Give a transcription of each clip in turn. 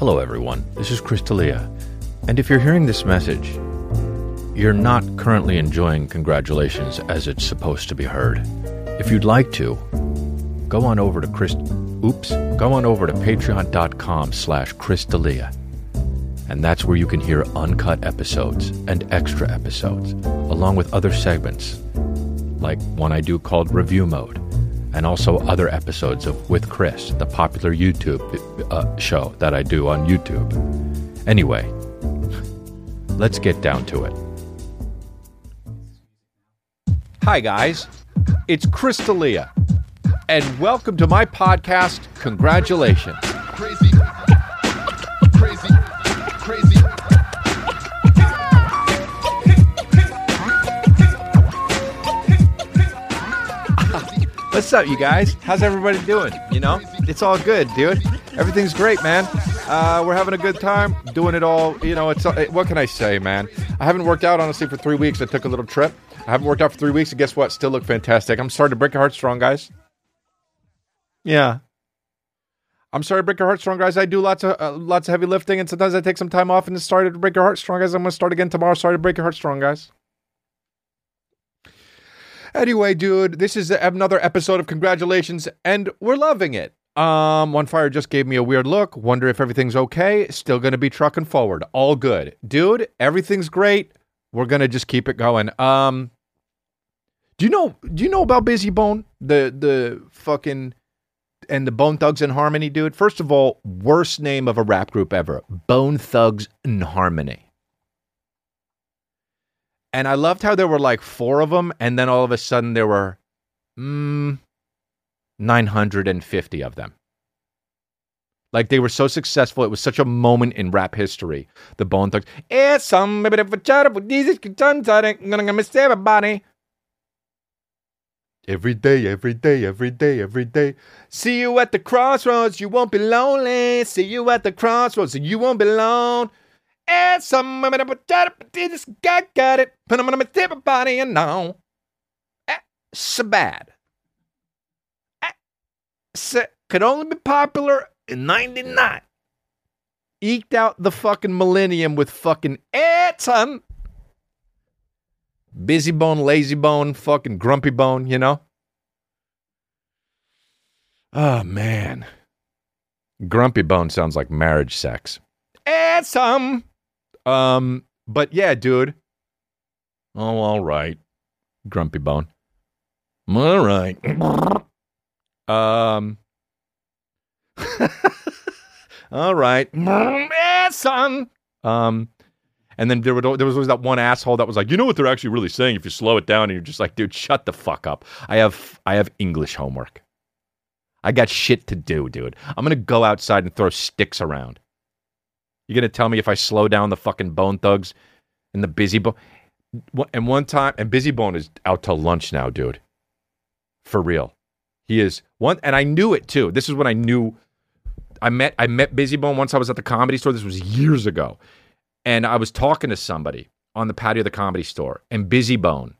Hello, everyone. This is Chris. And if you're hearing this message, you're not currently enjoying congratulations as it's supposed to be heard. If you'd like to, go on over to Chris. Oops. Go on over to patreon.com slash Chris D'Elia. And that's where you can hear uncut episodes and extra episodes, along with other segments, like one I do called Review Mode, and also other episodes of With Chris, the popular YouTube uh, show that I do on YouTube. Anyway, let's get down to it. Hi, guys. It's Chris D'Elia, and welcome to my podcast, Congratulations. What's up, you guys? How's everybody doing? You know, it's all good, dude. Everything's great, man. Uh, we're having a good time doing it all. You know, it's uh, what can I say, man? I haven't worked out honestly for three weeks. I took a little trip. I haven't worked out for three weeks, and guess what? Still look fantastic. I'm starting to break your heart strong, guys. Yeah, I'm sorry, to break your heart strong, guys. I do lots of uh, lots of heavy lifting, and sometimes I take some time off and it started to break your heart strong, guys. I'm gonna start again tomorrow. Sorry to break your heart strong, guys. Anyway, dude, this is another episode of Congratulations, and we're loving it. Um, One Fire just gave me a weird look. Wonder if everything's okay. Still gonna be trucking forward. All good, dude. Everything's great. We're gonna just keep it going. Um, do you know? Do you know about Bizzy Bone? The the fucking and the Bone Thugs and Harmony, dude. First of all, worst name of a rap group ever. Bone Thugs and Harmony. And I loved how there were like four of them, and then all of a sudden there were mm, 950 of them. Like they were so successful. It was such a moment in rap history. The Bone Thugs. It's some maybe for chat with these guns. I ain't gonna miss everybody. Every day, every day, every day, every day. See you at the crossroads, you won't be lonely. See you at the crossroads, you won't be alone. And some women up this guy got it. Put them on my tip body and now. So bad. Could only be popular in 99. Eked out the fucking millennium with fucking eh, son. Bizzy bone, lazy bone, fucking grumpy bone, you know? Oh, man. Grumpy bone sounds like marriage sex. And. Um, but yeah, dude. Oh, all right. Grumpy bone. All right. um. all right. Yeah, son. Um. And then there, were, there was always that one asshole that was like, you know what they're actually really saying if you slow it down, and you're just like, dude, shut the fuck up. I have I have English homework. I got shit to do, dude. I'm gonna go outside and throw sticks around. You're gonna tell me if I slow down the fucking Bone Thugs and the Bizzy Bone? And one time, and Bizzy Bone is out to lunch now, dude. For real, he is one. And I knew it too. This is when I knew. I met I met Bizzy Bone once. I was at the comedy store. This was years ago, and I was talking to somebody on the patio of the comedy store, and Bizzy Bone.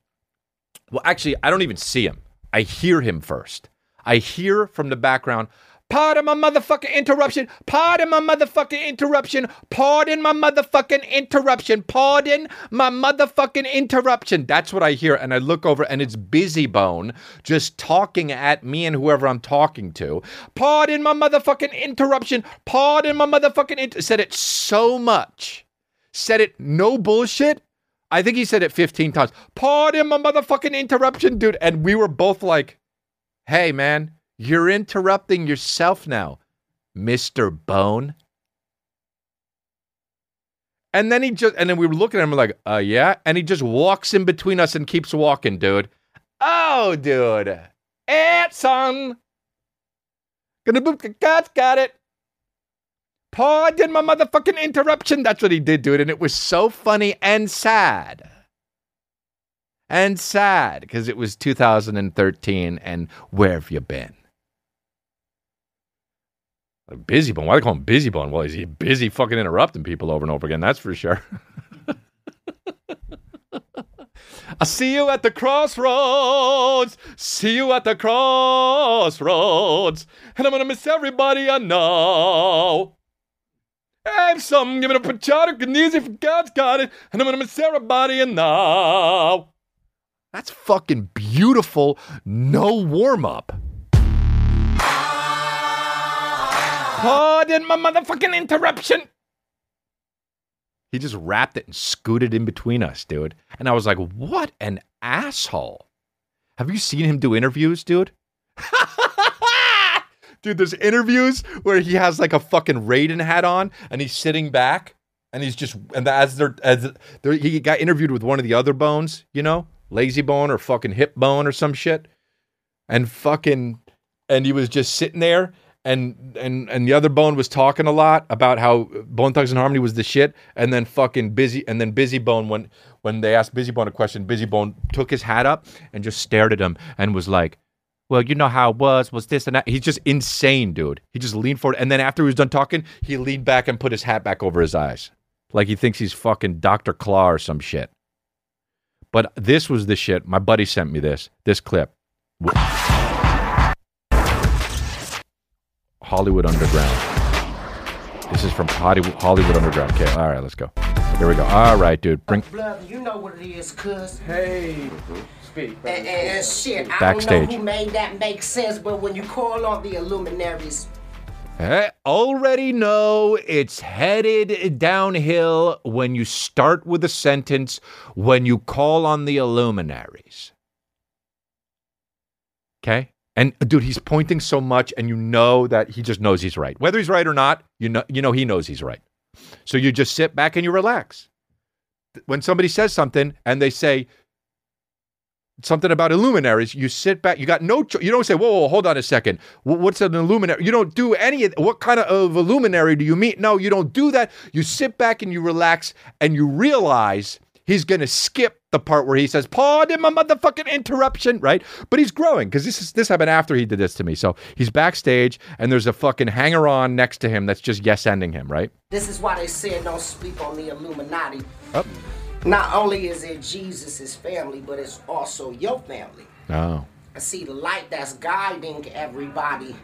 Well, actually, I don't even see him. I hear him first. I hear from the background, Pardon my motherfucking interruption. Pardon my motherfucking interruption. Pardon my motherfucking interruption. Pardon my motherfucking interruption. That's what I hear. And I look over and it's Bizzy Bone just talking at me and whoever I'm talking to. Pardon my motherfucking interruption. Pardon my motherfucking inter-. Said it so much. Said it no bullshit. I think he said it 15 times. Pardon my motherfucking interruption, dude. And we were both like, hey, man. You're interrupting yourself now, Mr. Bone. And then he just, and then we were looking at him like, uh, yeah. And he just walks in between us and keeps walking, dude. Oh, dude. It's son. Gonna boop cat's got it. Pardon my motherfucking interruption. That's what he did, dude. And it was so funny and sad. And sad because it was 2013 and where have you been? Bizzy bone. Why do they call him Bizzy bone? Well, he's busy fucking interrupting people over and over again. That's for sure. I see you at the crossroads. See you at the crossroads. And I'm to miss everybody I know. I'm some giving up a charter and easy for God's got it, and I'm gonna miss everybody and now. That's fucking beautiful. No warm up. Pardon my motherfucking interruption. He just wrapped it and scooted in between us, dude. And I was like, what an asshole. Have you seen him do interviews, dude? dude, there's interviews where he has like a fucking Raiden hat on and he's sitting back and he's just and as they're as they're, he got interviewed with one of the other bones, you know, lazy bone or fucking hip bone or some shit, and fucking and he was just sitting there and and and the other bone was talking a lot about how Bone Thugs and Harmony was the shit, and then fucking busy and then Bizzy Bone when when they asked Bizzy Bone a question, Bizzy Bone took his hat up and just stared at him and was like. Well, you know how it was, was this and that. He's just insane, dude. He just leaned forward. And then after he was done talking, he leaned back and put his hat back over his eyes. Like he thinks he's fucking Dr. Claw or some shit. But this was the shit. My buddy sent me this, this clip. Hollywood Underground. This is from Hollywood, Hollywood Underground. Okay, all right, let's go. Here we go. All right, dude. Bring Blood, you know what it is, cuz. Hey, speak. And, and, and shit, I Backstage. don't know who made that make sense, but when you call on the Illuminaries, I already know it's headed downhill when you start with a sentence when you call on the illuminaries. Okay? And dude, he's pointing so much and you know that he just knows he's right. Whether he's right or not, you know you know he knows he's right. So you just sit back and you relax. When somebody says something and they say something about illuminaries, you sit back. You got no. Cho- you don't say, "Whoa, whoa, hold on a second. What's an illuminary?" You don't do any. What kind of, illuminary do you meet? No, you don't do that. You sit back and you relax, and you realize he's going to skip the part where he says, "Pardon my motherfucking interruption," right? But he's growing because this is this happened after he did this to me. So he's backstage, and there's a fucking hanger on next to him that's just yes ending him, right? this is why they said don't speak on the Illuminati. Oh, Not only is it Jesus' family, but it's also your family. oh, And see, the light that's guiding everybody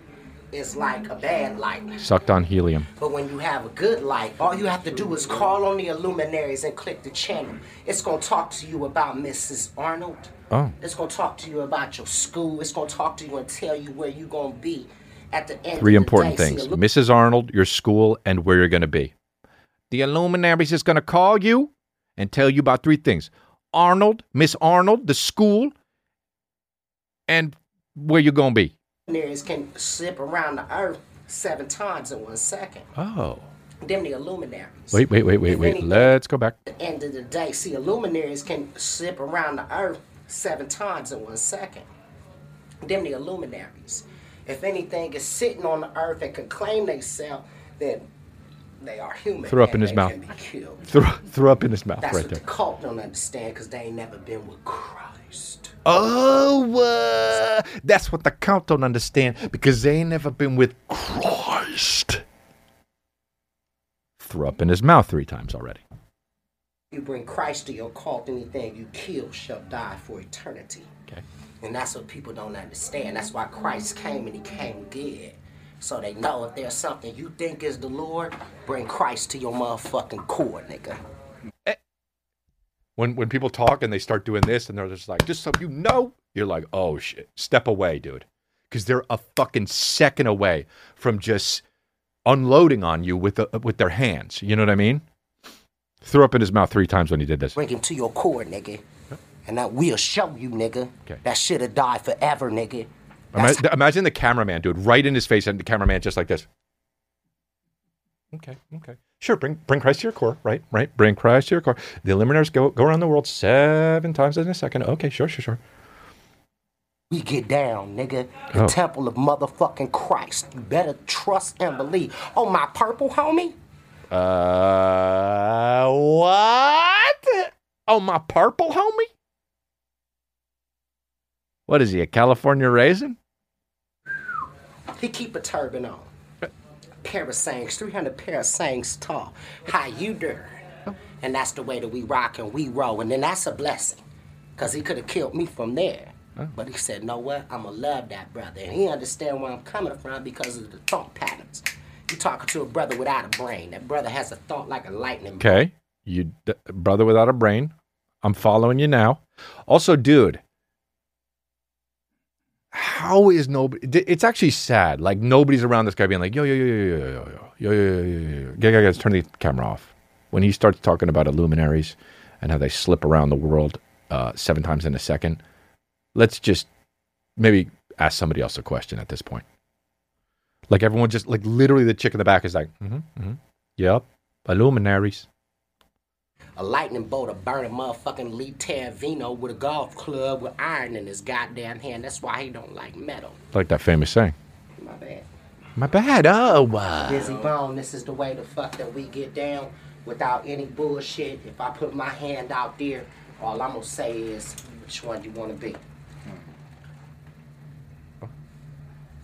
is like a bad light. sucked on helium. But when you have a good light, all you have to do is call on the Illuminaries and click the channel. It's gonna talk to you about Mrs. Arnold. Oh. It's gonna talk to you about your school. It's gonna talk to you and tell you where you're gonna be at the end. Three of the important things: Mrs. Arnold, your school, and where you're going to be. The Illuminaries is going to call you and tell you about three things: Arnold, Miss Arnold, the school, and where you're going to be. Illuminaries can slip around the earth seven times in one second. Oh, Them the Illuminaries. wait, wait, wait, wait, If wait. anything- Let's go back. At the end of the day, see, Illuminaries can slip around the earth seven times in one second. Them the Illuminaries. If anything is sitting on the earth and can claim themselves, then they are human. Throw up in his mouth. Throw, throw up in his mouth That's right what there. the cult don't understand because they ain't never been with Christ. Oh, uh, that's what the count don't understand because they ain't never been with Christ. Throw up in his mouth three times already. You bring Christ to your cult, anything you kill shall die for eternity. Okay. And that's what people don't understand. That's why Christ came and he came good. So they know if there's something you think is the Lord, bring Christ to your motherfucking core, nigga. When when people talk and they start doing this and they're just like, just so you know, you're like, oh shit, step away, dude, because they're a fucking second away from just unloading on you with the, with their hands. You know what I mean? Threw up in his mouth three times when he did this. Bring him to your core, nigga. And that we'll show you, nigga. Okay. That have died forever, nigga. That's imagine the cameraman, dude, right in his face, and the cameraman just like this. Okay, okay, sure. Bring bring Christ to your core, right, right. Bring Christ to your core. The Illuminators go go around the world seven times in a second. Okay, sure, sure, sure. we get down, nigga. The Oh. temple of motherfucking Christ. You better trust and believe. Oh, my purple homie? Uh, what? Oh, my purple homie? What is he, a California raisin? He keep a turban on. Pair of sayings, 300 pair of sayings tall. How you doing? And that's the way that we rock and we roll. And then that's a blessing. Because he could have killed me from there. Oh. But he said, know what? I'm going to love that brother. And he understand where I'm coming from because of the thought patterns. You talking to a brother without a brain. That brother has a thought like a lightning. Okay. You d- brother without a brain. I'm following you now. Also, dude, how is nobody? It's actually sad. Like nobody's around this guy being like, yo, yo, yo, yo, yo, yo, yo, yo, yo, yo, yo, yo, yo, yo, guys, turn the camera off. When he starts talking about illuminaries and how they slip around the world uh, seven times in a second, let's just maybe ask somebody else a question at this point. Like everyone just like literally the chick in the back is like, mm-hmm, mm-hmm, yep, illuminaries. A lightning bolt, a burning motherfucking Lee Vino with a golf club with iron in his goddamn hand. That's why he don't like metal. Like that famous saying. My bad. My bad. Oh, wow. Dizzy Bone, this is the way the fuck that we get down without any bullshit. If I put my hand out there, all I'm gonna say is which one you wanna be.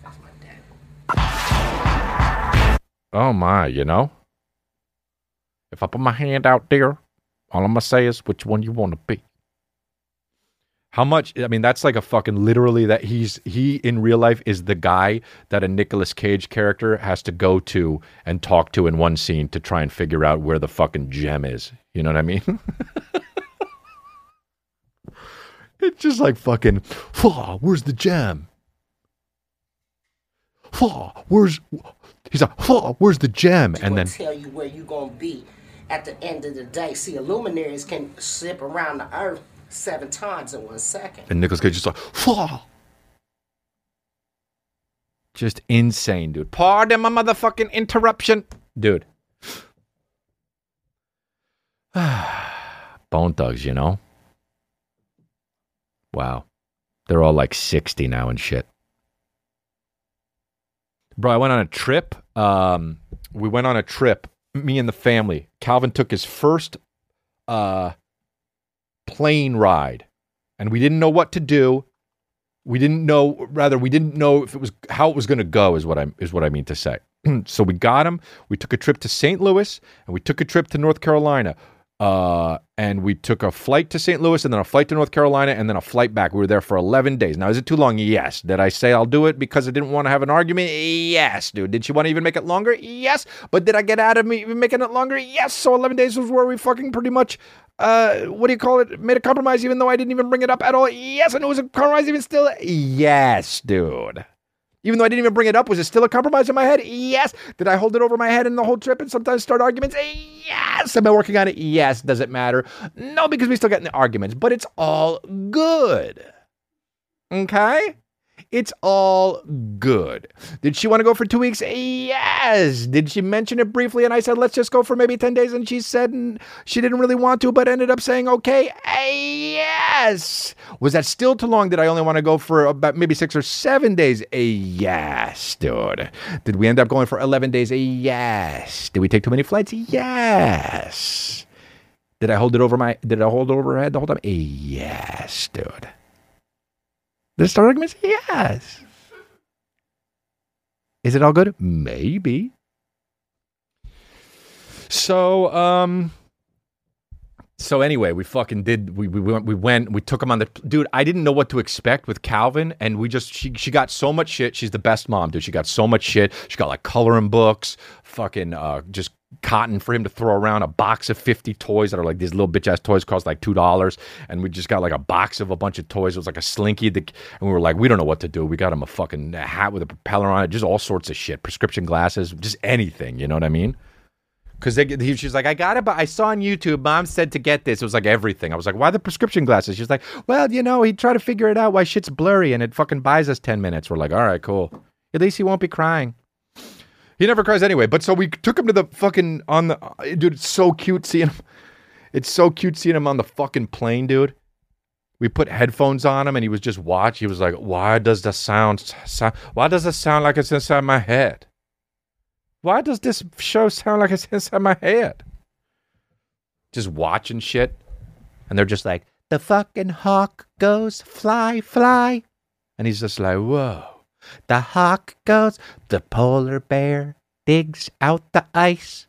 That's my dad. Oh my, you know? If I put my hand out there, all I'm gonna say is which one you want to be. How much? I mean, that's like a fucking literally that he's he in real life is the guy that a Nicolas Cage character has to go to and talk to in one scene to try and figure out where the fucking gem is. You know what I mean? it's just like fucking, "Phaw, where's the gem? Where's he's like, "Phaw, where's the gem? And then tell you where you gonna be at the end of the day. See, luminaries can slip around the earth seven times in one second. And Nicholas Cage just like, Whoa! just insane, dude. Pardon my motherfucking interruption, dude. Bone thugs, you know. Wow, they're all like sixty now and shit. Bro, I went on a trip. Um, we went on a trip. Me and the family. Calvin took his first uh plane ride and we didn't know what to do. We didn't know rather we didn't know if it was how it was going to go is what i is what i mean to say. So we got him. We took a trip to st louis and we took a trip to north carolina uh, and we took a flight to st louis and then a flight to north carolina and then a flight back. We were there for 11 days. Now is it too long? Yes. Did i say i'll do it because i didn't want to have an argument? Yes dude. Did she want to even make it longer? Yes. But did i get out of me even making it longer? Yes. So 11 days was where we fucking pretty much uh, what do you call it? Made a compromise even though I didn't even bring it up at all. Yes, and it was a compromise even still. Yes, dude. Even though I didn't even bring it up, was it still a compromise in my head? Yes. Did I hold it over my head in the whole trip and sometimes start arguments? Yes. Am I working on it? Yes. Does it matter? No, because we still get in the arguments, but it's all good. Okay? It's all good. Did she want to go for two weeks? Yes. Did she mention it briefly? And I said, let's just go for maybe 10 days. And she said she didn't really want to, but ended up saying, okay. Yes. Was that still too long? Did I only want to go for about maybe six or seven days? Yes, dude. Did we end up going for 11 days? Yes. Did we take too many flights? Yes. Did I hold it over my, did I hold it over her head the whole time? Yes, dude. Did Star start arguments? Yes. Is it all good? Maybe. So, um, so anyway, we fucking did. We we went. We went. We took him on the dude. I didn't know what to expect with Calvin, and we just she she got so much shit. She's the best mom, dude. She got so much shit. She got like coloring books, fucking uh, just cotton for him to throw around, a box of fifty toys that are like these little bitch ass toys cost like two dollars, and we just got like a box of a bunch of toys. It was like a slinky, that, and we were like, we don't know what to do. We got him a fucking hat with a propeller on it, just all sorts of shit, prescription glasses, just anything. You know what I mean? Because he, she's like, I got it, but I saw on YouTube, mom said to get this. It was like everything. I was like, why the prescription glasses? She's like, well, you know, he'd try to figure it out why shit's blurry and it fucking buys us 10 minutes. We're like, all right, cool. At least he won't be crying. He never cries anyway. But so we took him to the fucking, on the, dude, it's so cute seeing him. It's so cute seeing him on the fucking plane, dude. We put headphones on him and he was just watch. He was like, why does the sound, sound why does it sound like it's inside my head? Why does this show sound like it's inside my head? Just watching shit. And they're just like, the fucking hawk goes fly, fly. And he's just like, whoa. The hawk goes, the polar bear digs out the ice.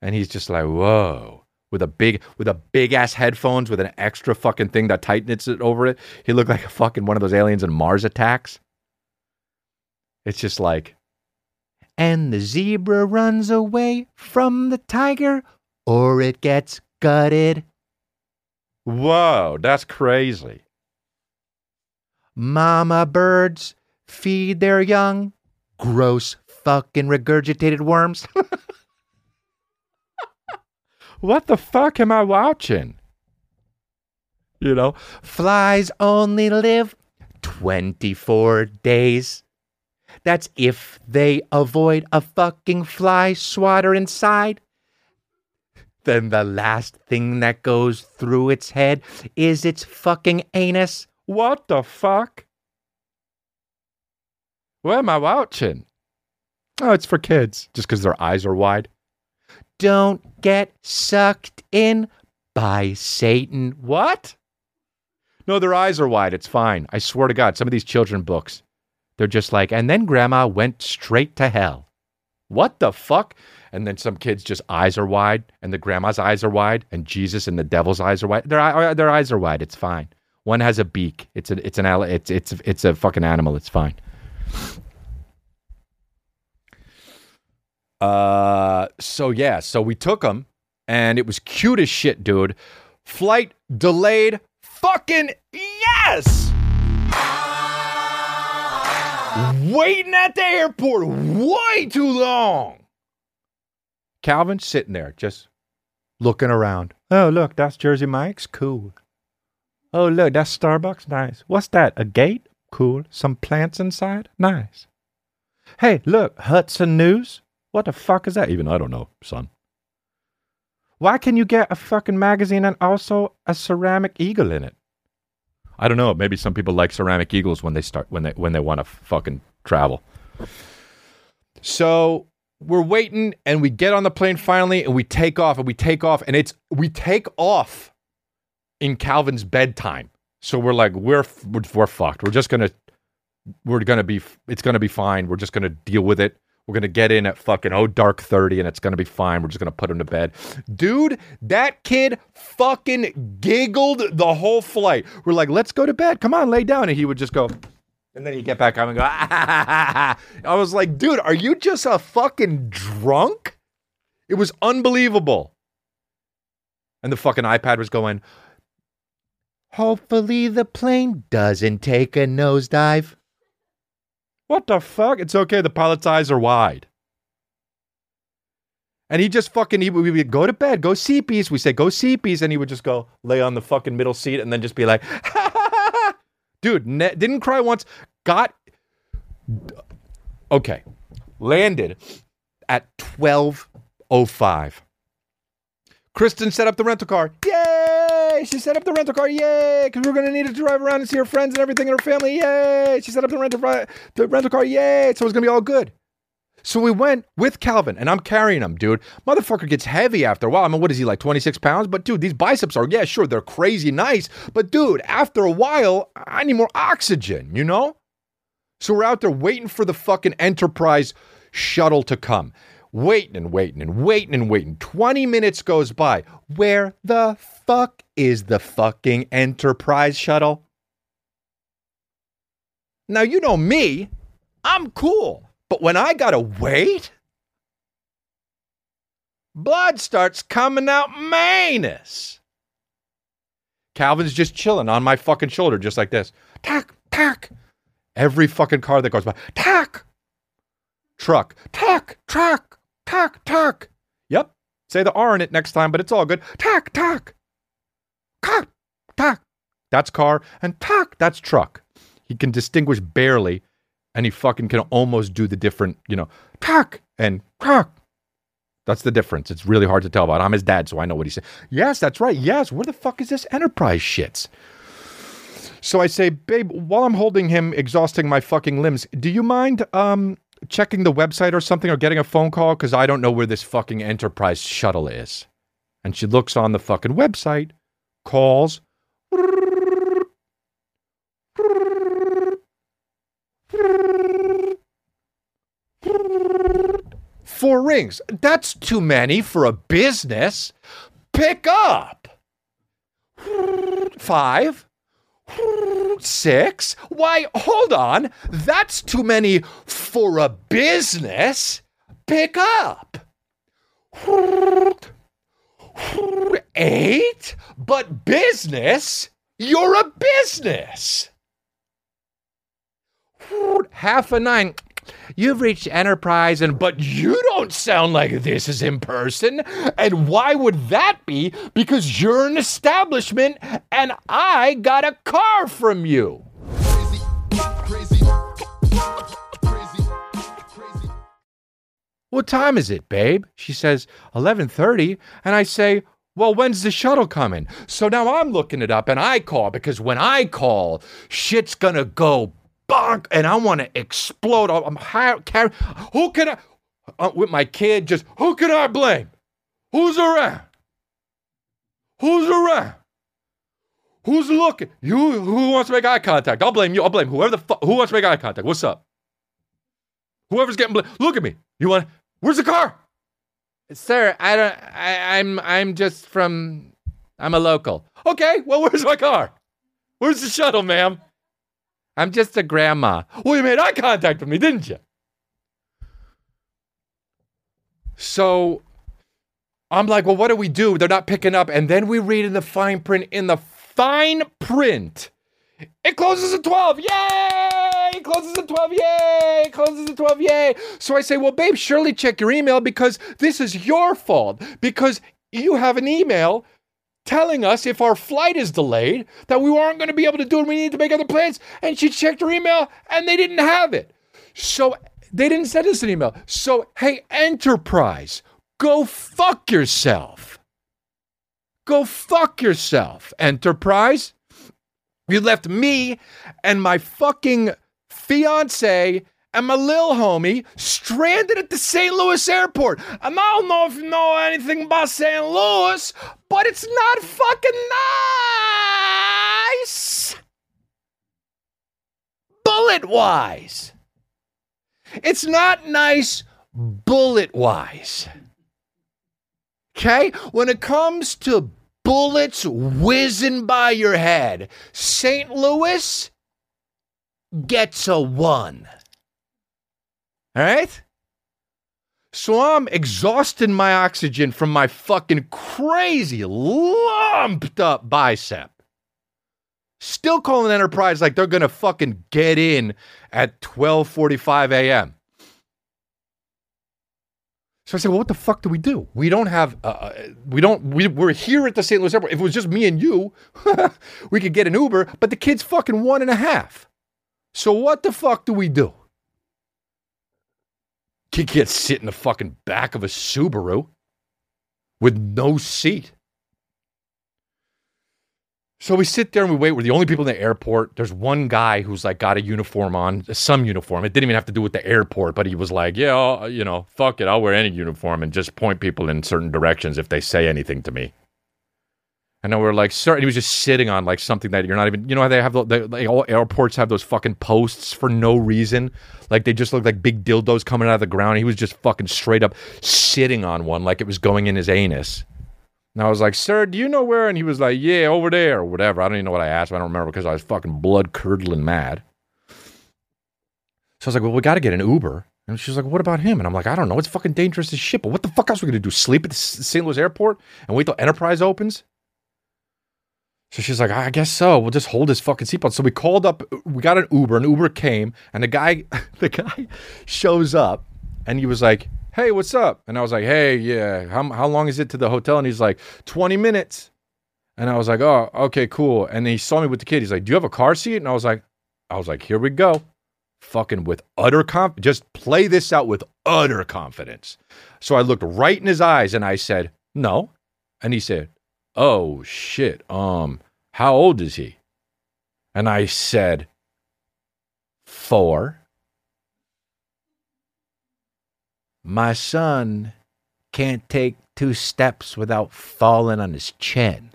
And he's just like, whoa. With a big, with a big ass headphones with an extra fucking thing that tightens it over it. He looked like a fucking one of those aliens in Mars attacks. It's just like, and the zebra runs away from the tiger or it gets gutted. Whoa, that's crazy. Mama birds feed their young gross fucking regurgitated worms. what the fuck am I watching? You know, flies only live 24 days. That's if they avoid a fucking fly swatter inside. Then the last thing that goes through its head is its fucking anus. What the fuck? What am I watching? Oh, it's for kids, just because their eyes are wide. Don't get sucked in by Satan. What? No, their eyes are wide. It's fine. I swear to God, some of these children books, they're just like, and then grandma went straight to hell. What the fuck? And then some kids just eyes are wide, and the grandma's eyes are wide, and Jesus and the devil's eyes are wide. Their uh, their eyes are wide. It's fine. One has a beak. It's a it's an it's it's it's a fucking animal. It's fine. Uh, so yeah, so we took them, and it was cute as shit, dude. Flight delayed. Fucking yes. Waiting at the airport way too long. Calvin's sitting there, just looking around. Oh, look, that's Jersey Mike's. Cool. Oh, look, that's Starbucks. Nice. What's that? A gate? Cool. Some plants inside? Nice. Hey, look, Hudson News. What the fuck is that? Even I don't know, son. Why can you get a fucking magazine and also a ceramic eagle in it? I don't know. Maybe some people like ceramic eagles when they start when they when they want to fucking travel. So we're waiting and we get on the plane finally and we take off and we take off and it's we take off in Calvin's bedtime. So we're like we're we're, fucked. We're just gonna we're gonna be it's gonna be fine. We're just gonna deal with it. We're gonna get in at fucking oh dark thirty and it's gonna be fine. We're just gonna put him to bed, dude. That kid fucking giggled the whole flight. We're like, let's go to bed. Come on, lay down, and he would just go. And then he'd get back up and go, ah, ha, ha, ha, ha." I was like, dude, are you just a fucking drunk? It was unbelievable. And the fucking iPad was going, hopefully the plane doesn't take a nosedive. What the fuck? It's okay. The pilot's eyes are wide. And he just fucking, he, we would go to bed, go seepies. We say, go seepies. And he would just go lay on the fucking middle seat and then just be like, dude, ne- didn't cry once. Got, okay, landed at 12.05. Kristen set up the rental car. Yay! She set up the rental car. Yay! Because we're going to need it to drive around and see her friends and everything and her family. Yay! She set up the rental, the rental car. Yay! So it's going to be all good. So we went with Calvin, and I'm carrying him, dude. Motherfucker gets heavy after a while. I mean, what is he like, 26 pounds? But dude, these biceps are, yeah, sure, they're crazy nice. But dude, after a while, I need more oxygen, you know? So we're out there waiting for the fucking Enterprise shuttle to come. Waiting and waiting and waiting and waiting. 20 minutes goes by. Where the fuck is the fucking Enterprise shuttle? Now, you know me, I'm cool. But when I gotta wait, blood starts coming out manus. Calvin's just chilling on my fucking shoulder, just like this. Tack, tack. Every fucking car that goes by, tack. Truck, tack, tack, tack, tack. Yep. Say the R in it next time, but it's all good. Tack, tack. Tack, tack. That's car, and tack, that's truck. He can distinguish barely and he fucking can almost do the different, you know, tack and tack. That's the difference. It's really hard to tell about. I'm his dad, so I know what he said. Yes, that's right. Yes, where the fuck is this enterprise shits? So I say, babe, while I'm holding him, exhausting my fucking limbs, do you mind um checking the website or something or getting a phone call? Because I don't know where this fucking enterprise shuttle is. And she looks on the fucking website, calls. Four rings. That's too many for a business. Pick up. Five. Six. Why, hold on. That's too many for a business. pick up. Eight, but business, you're a business. Half a nine. You've reached Enterprise, and but you don't sound like this is in person. And why would that be? Because you're an establishment, and I got a car from you. What time is it, babe? She says 11:30, and I say, "Well, when's the shuttle coming?" So now I'm looking it up and I call because when I call, shit's to go bonk and I want to explode. I'm hi- car- who can I uh, with my kid just who can I blame? Who's around? Who's around? Who's looking? You who wants to make eye contact? I'll blame you. I'll blame whoever the fuck who wants to make eye contact. What's up? Whoever's getting bl- look at me. You want? Where's the car? Sir, I don't. I, I'm. I'm just from. I'm a local. Okay. Well, where's my car? Where's the shuttle, ma'am? I'm just a grandma. Well, you made eye contact with me, didn't you? So I'm like, well, what do we do? They're not picking up. And then we read in the fine print, in the fine print, it closes at 12. Yay! It closes at 12. Yay! It closes at 12. Yay! So I say, well, babe, surely check your email because this is your fault. Because you have an email telling us if our flight is delayed that we weren't going to be able to do it. We need to make other plans. And she checked her email and they didn't have it. So they didn't send us an email. So, hey, Enterprise, go fuck yourself. Go fuck yourself, Enterprise. You left me and my fucking fiance and my lil homie stranded at the St. Louis airport. And I don't know if you know anything about St. Louis, but it's not fucking nice. Bullet wise. It's not nice bullet wise. Okay? When it comes to bullets whizzing by your head, St. Louis gets a one. All right? So I'm exhausting my oxygen from my fucking crazy lumped up bicep. Still calling Enterprise like they're gonna fucking get in at 12:45 a.m. So I said, "Well, what the fuck do we do? We don't have, uh, uh, we don't, we, we're here at the St. Louis airport. If it was just me and you, we could get an Uber. But the kid's fucking one and a half. So what the fuck do we do? Kid can't sit in the fucking back of a Subaru with no seat. So we sit there and we wait. We're the only people in the airport. There's one guy who's like got a uniform on, some uniform. It didn't even have to do with the airport, but he was like, "Yeah, I'll, you know, fuck it, I'll wear any uniform and just point people in certain directions if they say anything to me." And then we're like, "Sir," and he was just sitting on like something that you're not even. You know how they have the, they, like all airports have those fucking posts for no reason, like they just look like big dildos coming out of the ground. He was just fucking straight up sitting on one like it was going in his anus. And I was like, sir, do you know where? And he was like, yeah, over there, or whatever. I don't even know what I asked. I don't remember because I was fucking blood curdling mad. So I was like, well, we got to get an Uber. And she's like, what about him? And I'm like, I don't know. It's fucking dangerous as shit. But what the fuck else are we going to do? Sleep at the St. Louis airport and wait till Enterprise opens? So she's like, I guess so. We'll just hold his fucking seatbelt. So we called up, we got an Uber, an Uber came, and the guy, the guy shows up and he was like, Hey, what's up? And I was like, Hey, yeah, how, how long is it to the hotel? And he's like, 20 minutes. And I was like, Oh, okay, cool. And he saw me with the kid. He's like, Do you have a car seat? And I was like, I was like, Here we go. Fucking with utter conf, just play this out with utter confidence. So I looked right in his eyes and I said, No. And he said, Oh shit. Um, how old is he? And I said, Four. My son can't take two steps without falling on his chin.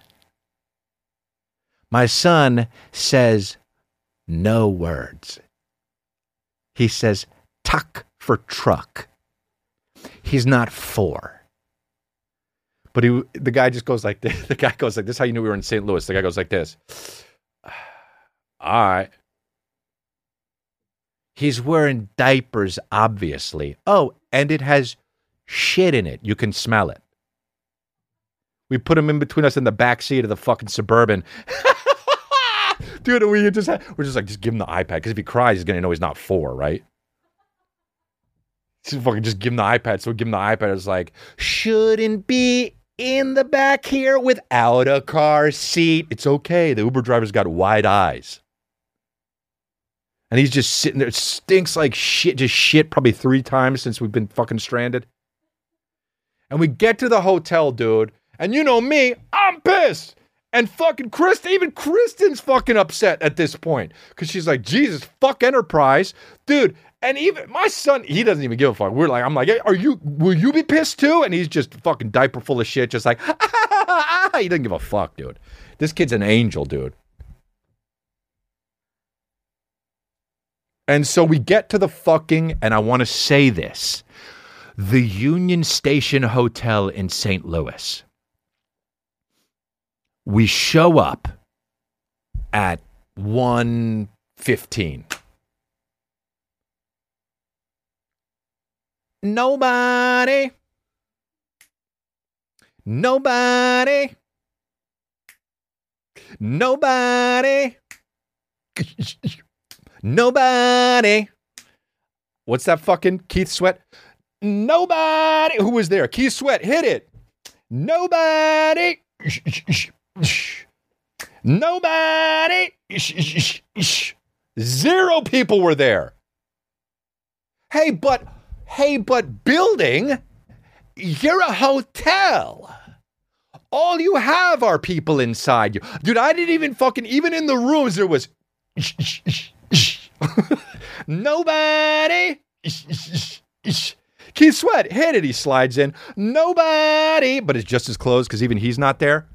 My son says no words. He says tuck for truck. He's not four. But he, the guy just goes like this. The guy goes like this. Is how you knew we were in St. Louis? The guy goes like this. All right. He's wearing diapers, obviously. Oh, and it has shit in it. You can smell it. We put him in between us in the back seat of the fucking suburban. Dude, we just had, we're just like, just give him the iPad because if he cries, he's gonna know he's not four, right? Fucking just give him the iPad. So we give him the iPad. It's like, shouldn't be in the back here without a car seat. It's okay. The Uber driver's got wide eyes. And he's just sitting there. It stinks like shit, just shit probably three times since we've been fucking stranded. And we get to the hotel, dude. And you know me, I'm pissed. And fucking Kristen, even Kristen's fucking upset at this point. Cause she's like, Jesus, fuck Enterprise. Dude, and even my son, he doesn't even give a fuck. We're like, I'm like, hey, are you, will you be pissed too? And he's just fucking diaper full of shit, just like, ah! he doesn't give a fuck, dude. This kid's an angel, dude. And so we get to the fucking, and I want to say this the Union Station Hotel in St. Louis. We show up at 1:15. Nobody. Nobody. Nobody. Nobody. What's that fucking Keith Sweat? Nobody. Who was there? Keith Sweat. Hit it. Nobody. Nobody. Zero people were there. Hey, but, hey, but building, you're a hotel. All you have are people inside you. Dude, I didn't even fucking, even in the rooms, there was Nobody. Keith Sweat, hit it. He slides in. Nobody. But it's just as close because even he's not there.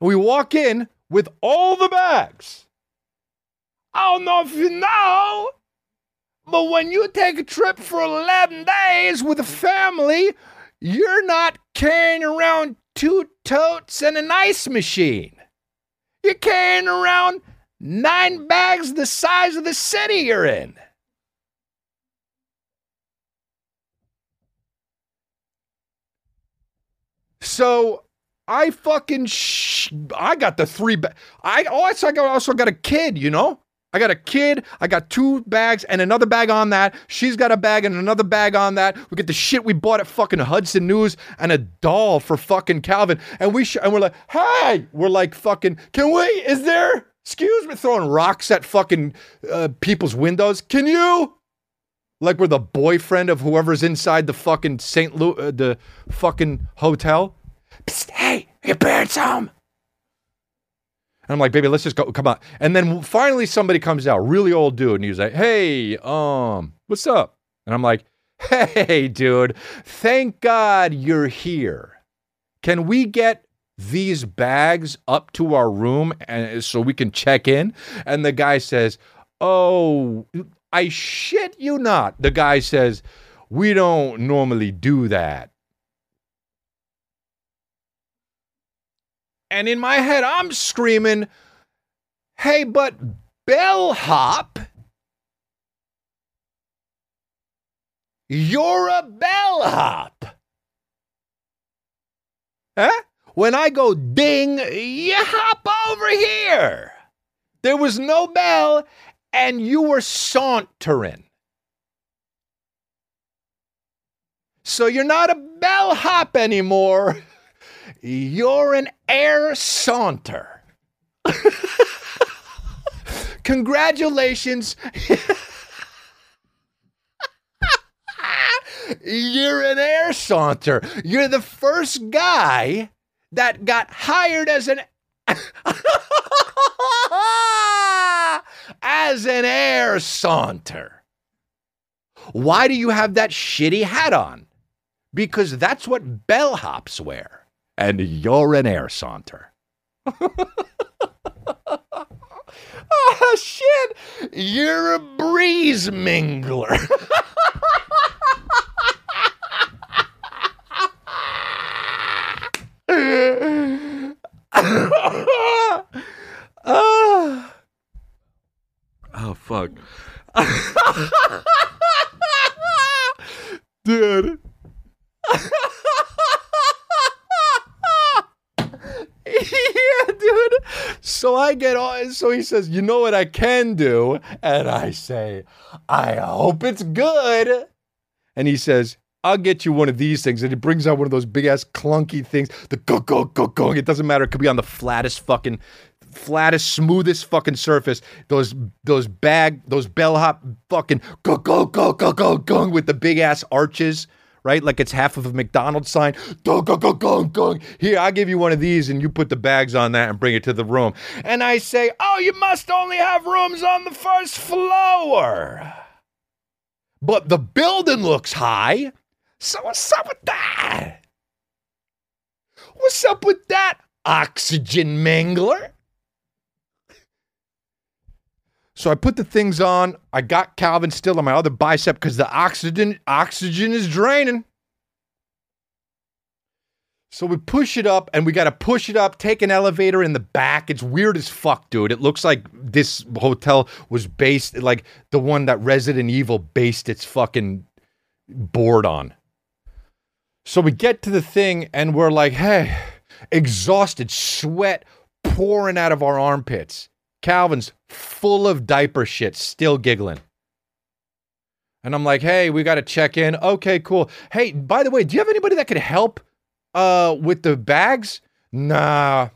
We walk in with all the bags. I don't know if you know, but when you take a trip for 11 days with a family, you're not carrying around two totes and an ice machine. You're carrying around nine bags the size of the city you're in. So I fucking sh- I got the three ba- I oh, also I got, also got a kid, you know? I got a kid, I got two bags and another bag on that. She's got a bag and another bag on that. We get the shit we bought at fucking Hudson News and a doll for fucking Calvin. And we sh- and we're like, "Hey, we're like fucking, can we? Is there excuse me throwing rocks at fucking uh, people's windows? Can you?" Like we're the boyfriend of whoever's inside the fucking St. Louis, uh, the fucking hotel. Psst, hey, your parents home. And I'm like, baby, let's just go. Come on. And then finally somebody comes out, really old dude, and he's like, hey, um, what's up? And I'm like, hey, dude, thank God you're here. Can we get these bags up to our room and so we can check in? And the guy says, Oh, I shit you not. The guy says, We don't normally do that. And in my head, I'm screaming, Hey, but bellhop, you're a bellhop. Huh? When I go ding, you hop over here. There was no bell, and you were sauntering. So you're not a bellhop anymore. You're an air saunter. Congratulations. You're an air saunter. You're the first guy that got hired as an as an air saunter. Why do you have that shitty hat on? Because that's what bellhops wear and you're an air saunter. oh, shit. You're a breeze mingler. Ah. oh, fuck. Dude. yeah, dude. So I get on. So he says, "You know what I can do?" And I say, "I hope it's good." And he says, "I'll get you one of these things." And he brings out one of those big ass clunky things. The go go go go. It doesn't matter. It could be on the flattest fucking, flattest, smoothest fucking surface. Those those bag those bellhop fucking go go go go go go with the big ass arches right? Like it's half of a McDonald's sign. Go, go, go, go. Here, I'll give you one of these and you put the bags on that and bring it to the room. And I say, Oh, you must only have rooms on the first floor. But the building looks high. So what's up with that? What's up with that, oxygen mangler? So I put the things on. I got Calvin still on my other bicep because the oxygen oxygen is draining. So we push it up and we got to push it up, take an elevator in the back. It's weird as fuck, dude. It looks like this hotel was based like the one that Resident Evil based its fucking board on. So we get to the thing and we're like, hey, exhausted, sweat pouring out of our armpits. Calvin's full of diaper shit, still giggling. And I'm like, hey, we got to check in. Okay, cool. Hey, by the way, do you have anybody that could help uh, with the bags? Nah.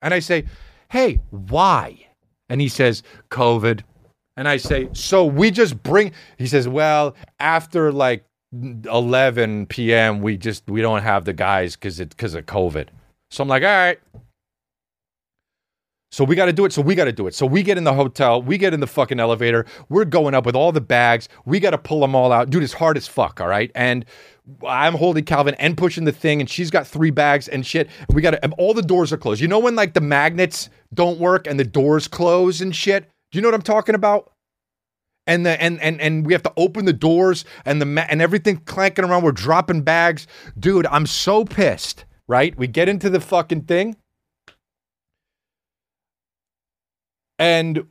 And I say, hey, why? And he says, COVID. And I say, so we just bring, he says, well, after like 11 p.m., we just, we don't have the guys because it, because of COVID. So I'm like, all right. So we got to do it. So we got to do it. So we get in the hotel. We get in the fucking elevator. We're going up with all the bags. We got to pull them all out. Dude, it's hard as fuck. All right. And I'm holding Calvin and pushing the thing, and she's got three bags and shit. We got to, all the doors are closed. You know when like the magnets don't work and the doors close and shit? Do you know what I'm talking about? And the and and and we have to open the doors and the ma- and everything clanking around. We're dropping bags, dude. I'm so pissed. Right? We get into the fucking thing. And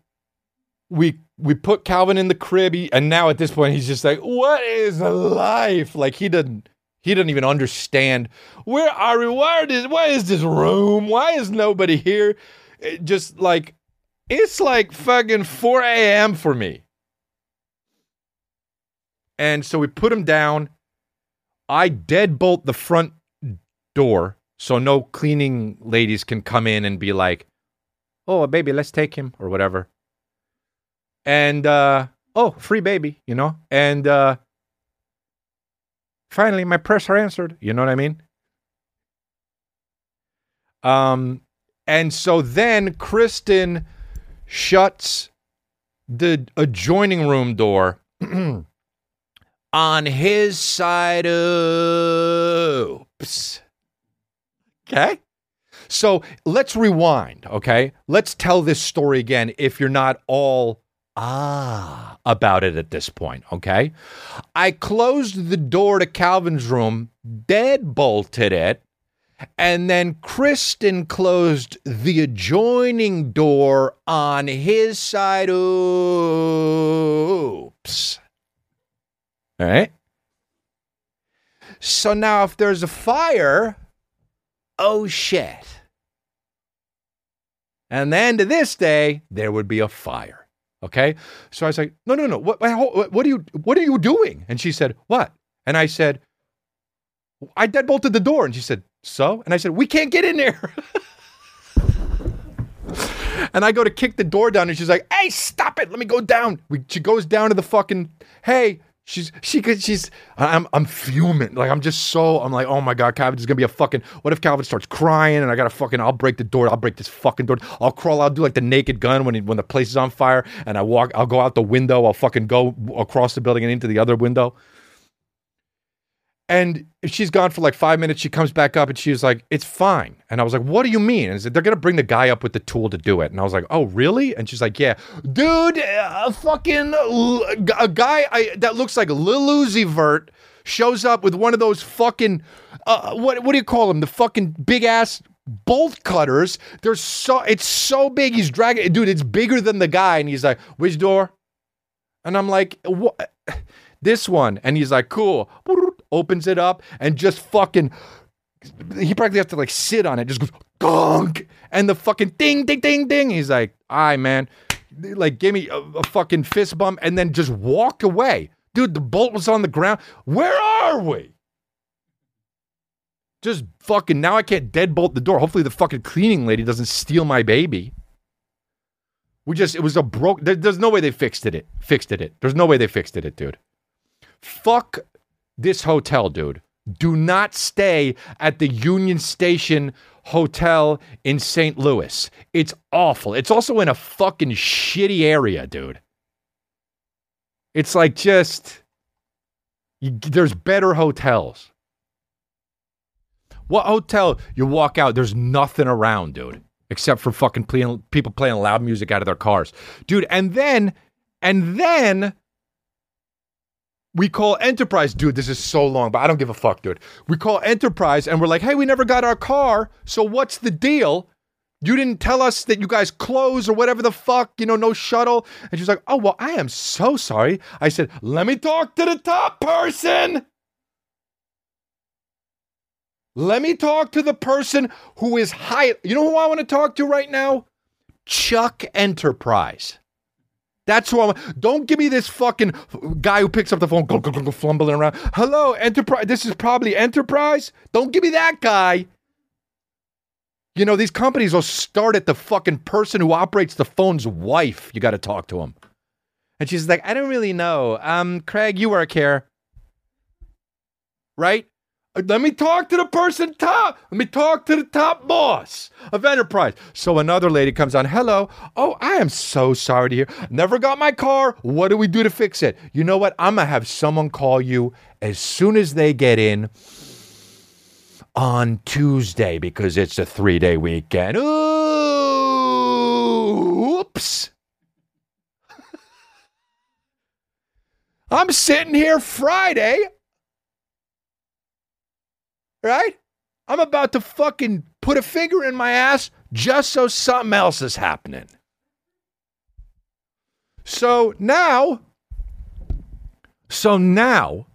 we we put Calvin in the crib, he, and now at this point he's just like, "What is life?" Like he doesn't he doesn't even understand where are we? Where is why is this room? Why is nobody here? It just like it's like fucking four a.m. for me. And so we put him down. I deadbolt the front door so no cleaning ladies can come in and be like, oh baby let's take him or whatever. And uh oh free baby you know? And uh finally my prayers are answered you know what i mean? Um and so then kristen shuts the adjoining room door on his side. Oops. Okay so let's rewind, okay? Let's tell this story again if you're not all ah about it at this point, okay? I closed the door to Calvin's room, dead bolted it, and then Kristen closed the adjoining door on his side. Oops. All right. So now, if there's a fire, oh shit. And then to this day, there would be a fire. Okay. So I was like, no, no, no. What, what, what are you, what are you doing? And she said, what? And I said, I deadbolted the door. And she said, so? And I said, we can't get in there. and I go to kick the door down and she's like, hey, stop it. Let me go down. We, she goes down to the fucking, hey, She's she could she's I'm I'm fuming. Like I'm just so I'm like oh my god Calvin's gonna be a fucking what if Calvin starts crying and I gotta fucking I'll break the door I'll break this fucking door. I'll crawl I'll do like the naked gun when he, when the place is on fire and I walk I'll go out the window I'll fucking go across the building and into the other window and she's gone for like five minutes. She comes back up and she's like, "It's fine." And I was like, "What do you mean?" And said, "They're gonna bring the guy up with the tool to do it." And I was like, "Oh, really?" And she's like, "Yeah, dude, a fucking a guy I, that looks like Lil Uzi Vert shows up with one of those fucking uh, what what do you call them? The fucking big ass." Bolt cutters. They're so it's so big. He's dragging, dude. It's bigger than the guy, and he's like, "Which door?" And I'm like, "What?" This one, and he's like, "Cool." Opens it up, and just fucking. He practically has to like sit on it, just goes gong, and the fucking ding, ding, ding, ding. He's like, "All right, man," like give me a, a fucking fist bump, and then just walked away. Dude, the bolt was on the ground. Where are we? Just fucking now I can't deadbolt the door. Hopefully the fucking cleaning lady doesn't steal my baby. We just it was a broke there, there's no way they fixed it, it. Fixed it, it. There's no way they fixed it, it, dude. Fuck this hotel, dude. Do not stay at the Union Station Hotel in St. Louis. It's awful. It's also in a fucking shitty area, dude. It's like just you, there's better hotels. What hotel you walk out? There's nothing around, dude, except for fucking people playing loud music out of their cars, dude. And then, and then we call Enterprise, dude. This is so long, but I don't give a fuck, dude. We call Enterprise and we're like, hey, we never got our car, so what's the deal? You didn't tell us that you guys close or whatever the fuck, you know, no shuttle. And she's like, oh, well, I am so sorry. I said, let me talk to the top person. Let me talk to the person who is high. You know who I want to talk to right now? Chuck Enterprise. That's who I'm. Don't give me this fucking guy who picks up the phone, go, go, go, go, fumbling around. Hello, Enterprise. This is probably Enterprise. Don't give me that guy. You know, these companies will start at the fucking person who operates the phone's wife. You got to talk to him. And she's like, I don't really know. Um, Craig, you work here. Right? Let me talk to the person top. Let me talk to the top boss of Enterprise. So another lady comes on. Hello. Oh, I am so sorry to hear. Never got my car. What do we do to fix it? You know what? I'm going to have someone call you as soon as they get in on Tuesday because it's a three day weekend. Oops. I'm sitting here Friday, right? I'm about to fucking put a finger in my ass just so something else is happening. So now, so now,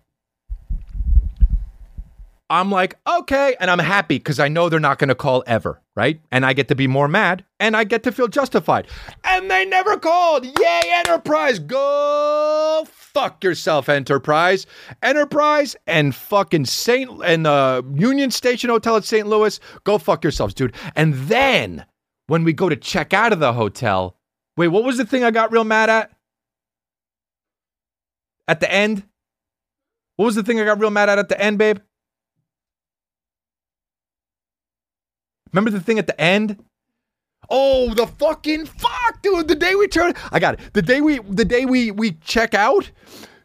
I'm like, okay, and I'm happy because I know they're not going to call ever, right? And I get to be more mad and I get to feel justified. And they never called. Yay, Enterprise. Go fuck yourself, Enterprise. Enterprise and fucking St. and uh, Union Station Hotel at St. Louis. Go fuck yourselves, dude. And then when we go to check out of the hotel, wait, what was the thing I got real mad at? At the end? What was the thing I got real mad at at the end, babe? Remember the thing at the end? Oh, the fucking fuck, dude. The day we turn I got it. The day we the day we we check out,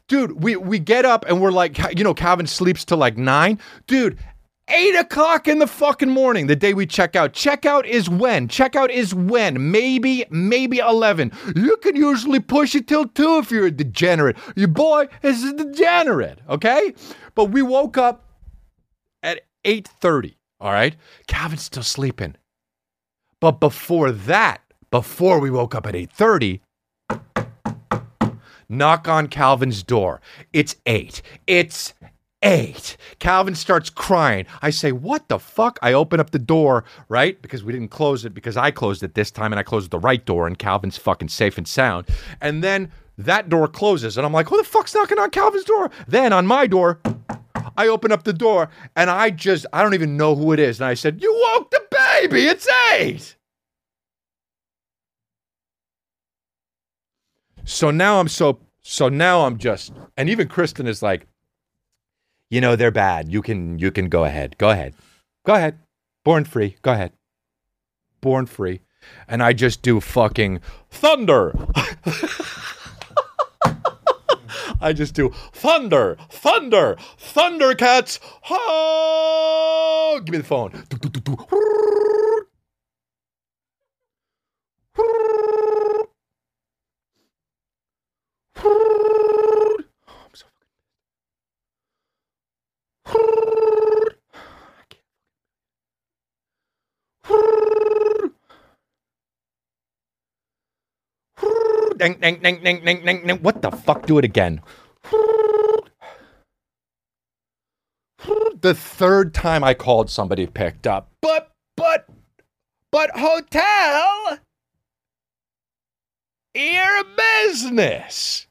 dude, we we get up and we're like, you know, Calvin sleeps till like nine. Dude, eight o'clock in the fucking morning, the day we check out. Checkout is when? Checkout is when? Maybe, maybe 11. You can usually push it till 2 if you're a degenerate. Your boy is a degenerate, okay? But we woke up at 8.30, all right? Calvin's still sleeping. But before that, before we woke up at 8:30, knock on Calvin's door. It's 8. It's 8. Calvin starts crying. I say, "What the fuck?" I open up the door, right? Because we didn't close it because I closed it this time and I closed the right door and Calvin's fucking safe and sound. And then that door closes and I'm like, "Who the fuck's knocking on Calvin's door?" Then on my door, I open up the door and I just, I don't even know who it is. And I said, You woke the baby. It's eight. So now I'm so, so now I'm just, and even Kristen is like, You know, they're bad. You can, you can go ahead. Go ahead. Go ahead. Born free. Go ahead. Born free. And I just do fucking thunder. I just do thunder, thunder, Thundercats. Ho! Give me the phone. I'm so fucking- Ding, ding, ding, ding, ding, ding, ding. What the fuck? Do it again. the third time I called, somebody picked up. But, but, but hotel, your business.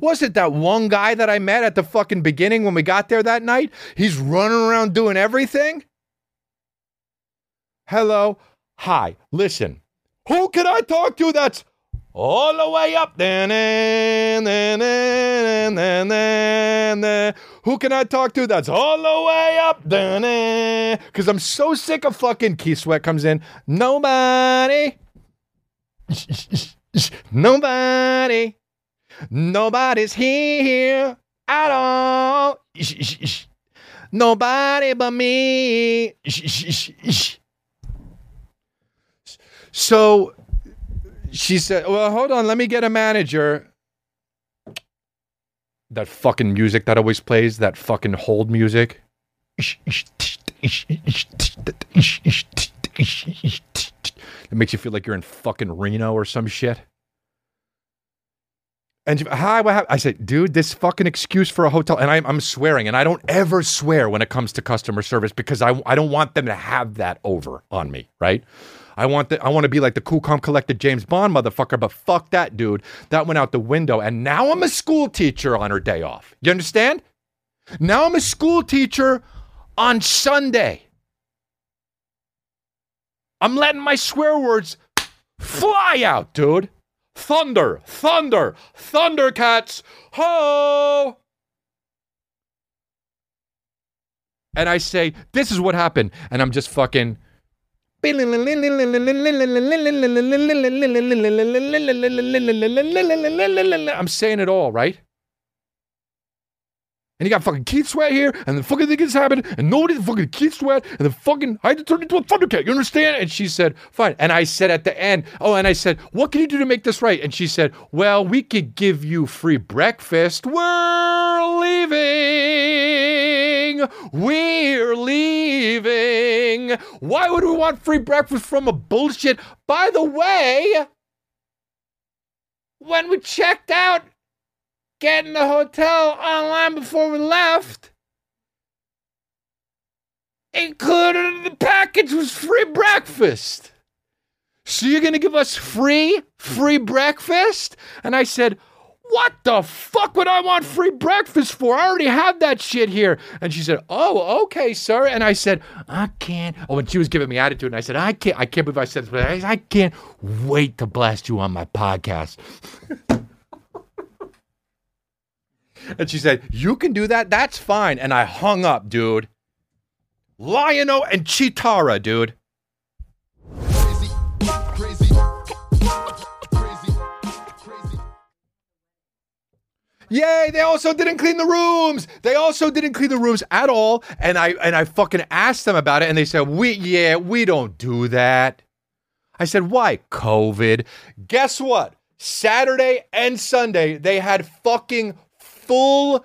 Was it that one guy that I met at the fucking beginning when we got there that night? He's running around doing everything? Hello. Hi. Listen. Who can I talk to that's all the way up? Who can I talk to that's all the way up? Because I'm so sick of fucking Keith Sweat comes in. Nobody. Nobody. Nobody's here at all. Nobody but me. So she said, Well, hold on, let me get a manager. That fucking music that always plays, that fucking hold music. It makes you feel like you're in fucking Reno or some shit. And hi, what hap-" I said, dude, this fucking excuse for a hotel, and I'm, I'm swearing, and I don't ever swear when it comes to customer service because I, I don't want them to have that over on me, right? I want the, I want to be like the cool, calm, collected James Bond motherfucker, but fuck that, dude. That went out the window, and now I'm a school teacher on her day off. You understand? Now I'm a school teacher on Sunday. I'm letting my swear words fly out, dude. Thunder, thunder, thundercats, ho! And I say, this is what happened. And I'm just fucking. I'm saying it all, right? And you got fucking Keith Sweat here, and the fucking thing has happened, and nobody fucking Keith Sweat, and the fucking I had to turn into a Thundercat. You understand? And she said, "Fine." And I said at the end, "Oh," and I said, "What can you do to make this right?" And she said, "Well, we could give you free breakfast. We're leaving. We're leaving. Why would we want free breakfast from a bullshit? By the way." When we checked out, getting the hotel online before we left. Included in the package was free breakfast. So you're gonna give us free, free breakfast? And I said, What the fuck would I want free breakfast for? I already have that shit here. And she said, Oh, okay, sir. And I said, I can't. Oh, and she was giving me attitude, and I said, I can't, I can't believe I said this, but I, I can't wait to blast you on my podcast. And she said, You can do that? That's fine. And I hung up, dude. Lionel and Chitara, dude. Yay, they also didn't clean the rooms. They also didn't clean the rooms at all. And I and I fucking asked them about it and they said, "We yeah, we don't do that." I said, "Why? COVID." Guess what? Saturday and Sunday they had fucking full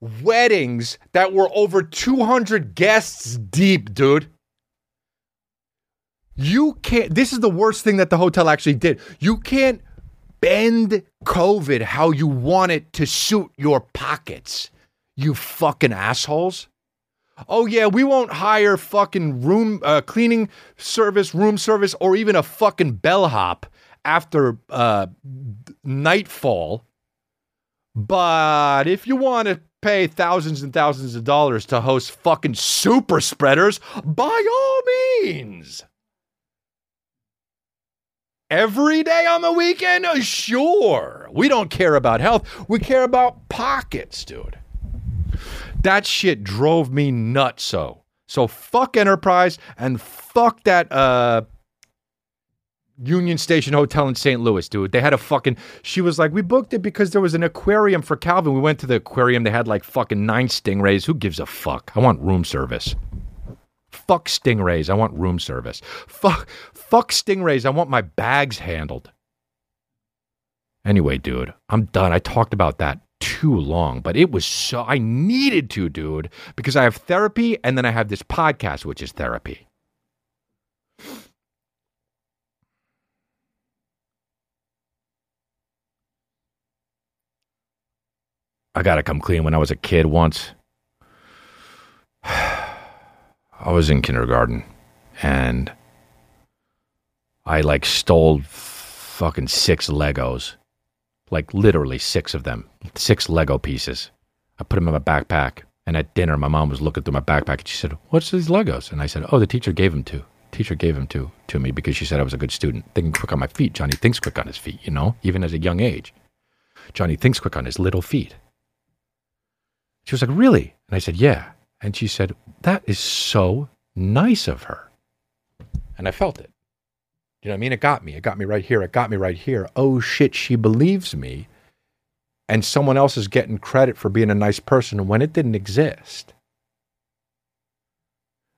weddings that were over 200 guests deep, dude. You can't this is the worst thing that the hotel actually did. You can't bend COVID how you want it to suit your pockets. You fucking assholes. Oh yeah, we won't hire fucking room uh, cleaning service, room service, or even a fucking bellhop after uh, nightfall. But if you want to pay thousands and thousands of dollars to host fucking super spreaders, by all means. Every day on the weekend? Sure. We don't care about health. We care about pockets, dude. That shit drove me nuts. So, so fuck Enterprise and fuck that uh, Union Station Hotel in St. Louis, dude. They had a fucking. She was like, we booked it because there was an aquarium for Calvin. We went to the aquarium. They had like fucking nine stingrays. Who gives a fuck? I want room service. Fuck stingrays. I want room service. Fuck, fuck stingrays. I want my bags handled. Anyway, dude, I'm done. I talked about that too long, but it was so I needed to, dude, because I have therapy and then I have this podcast, which is therapy. I gotta come clean when I was a kid once. I was in kindergarten and I like stole fucking six Legos. Like literally six of them. Six Lego pieces. I put them in my backpack. And at dinner, my mom was looking through my backpack and she said, What's these Legos? And I said, Oh, the teacher gave them to. Teacher gave them to to me because she said I was a good student. Thinking quick on my feet. Johnny thinks quick on his feet, you know, even as a young age. Johnny thinks quick on his little feet. She was like, Really? And I said, Yeah. And she said, That is so nice of her. And I felt it. You know what I mean? It got me. It got me right here. It got me right here. Oh shit, she believes me. And someone else is getting credit for being a nice person when it didn't exist.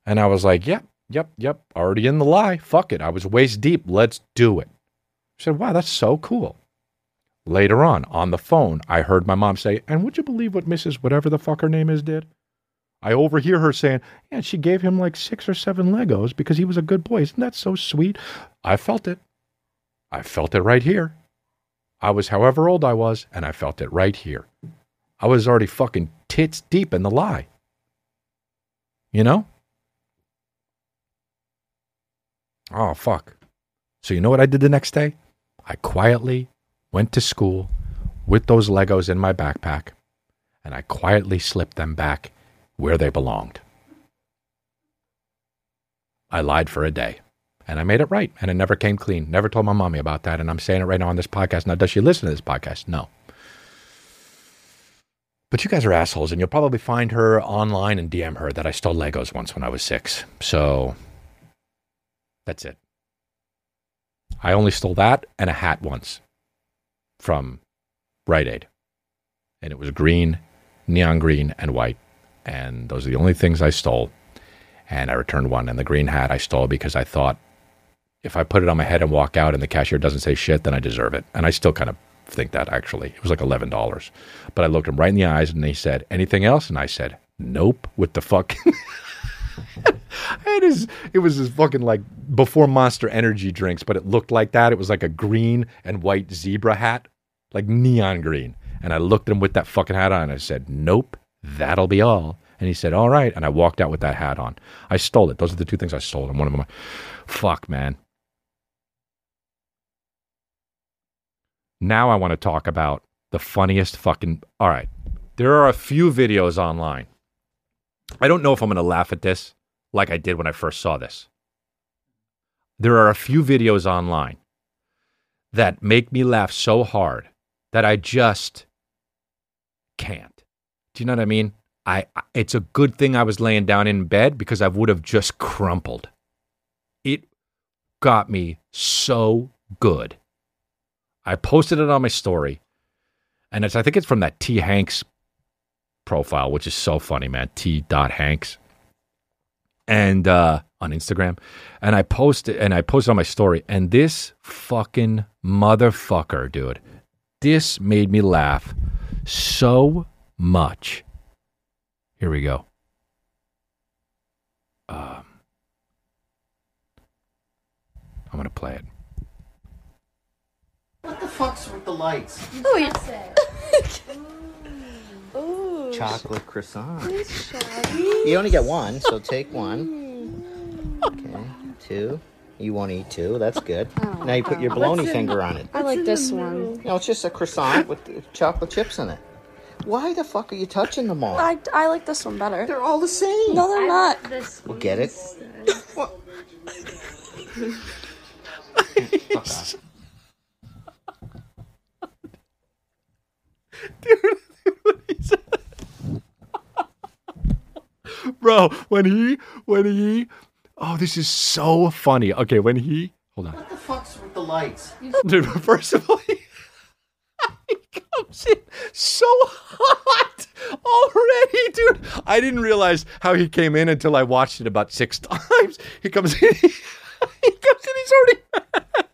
And I was like, Yep, yep, yep. Already in the lie. Fuck it. I was waist deep. Let's do it. She said, Wow, that's so cool. Later on, on the phone, I heard my mom say, And would you believe what Mrs. whatever the fuck her name is did? I overhear her saying, Yeah, she gave him like six or seven Legos because he was a good boy. Isn't that so sweet? I felt it. I felt it right here. I was however old I was, and I felt it right here. I was already fucking tits deep in the lie. You know? Oh, fuck. So, you know what I did the next day? I quietly went to school with those Legos in my backpack, and I quietly slipped them back where they belonged. I lied for a day and I made it right and it never came clean. Never told my mommy about that. And I'm saying it right now on this podcast. Now, does she listen to this podcast? No. But you guys are assholes and you'll probably find her online and DM her that I stole Legos once when I was six. So that's it. I only stole that and a hat once from Rite Aid. And it was green, neon green, and white. And those are the only things I stole. And I returned one. And the green hat I stole because I thought if I put it on my head and walk out and the cashier doesn't say shit, then I deserve it. And I still kind of think that actually. It was like $11. But I looked him right in the eyes and he said, Anything else? And I said, Nope, with the fucking. it is. It was this fucking like before Monster Energy drinks, but it looked like that. It was like a green and white zebra hat, like neon green. And I looked at him with that fucking hat on. And I said, "Nope, that'll be all." And he said, "All right." And I walked out with that hat on. I stole it. Those are the two things I stole. And one of them, fuck, man. Now I want to talk about the funniest fucking. All right, there are a few videos online. I don't know if I'm going to laugh at this like I did when I first saw this. There are a few videos online that make me laugh so hard that I just can't. Do you know what I mean? I it's a good thing I was laying down in bed because I would have just crumpled. It got me so good. I posted it on my story, and it's I think it's from that T Hanks profile, which is so funny, man. T. Dot Hanks, and uh, on Instagram, and I posted and I posted on my story, and this fucking motherfucker, dude, this made me laugh so much. Here we go. Um, I'm gonna play it. What the fuck's with the lights? Oh you say. Chocolate croissant. You only get one, so take one. Okay, two. You won't eat two. That's good. Oh, now you put your bologna finger on it. I like this one. No, it's just a croissant with chocolate chips in it. Why the fuck are you touching them all? I, I like this one better. They're all the same. No, they're not. Well, get it? What? Bro when he when he oh this is so funny. Okay when he hold on. What the fuck's with the lights? dude first of all he, he comes in so hot already dude. I didn't realize how he came in until i watched it about six times. He comes in he, comes in he's already mad.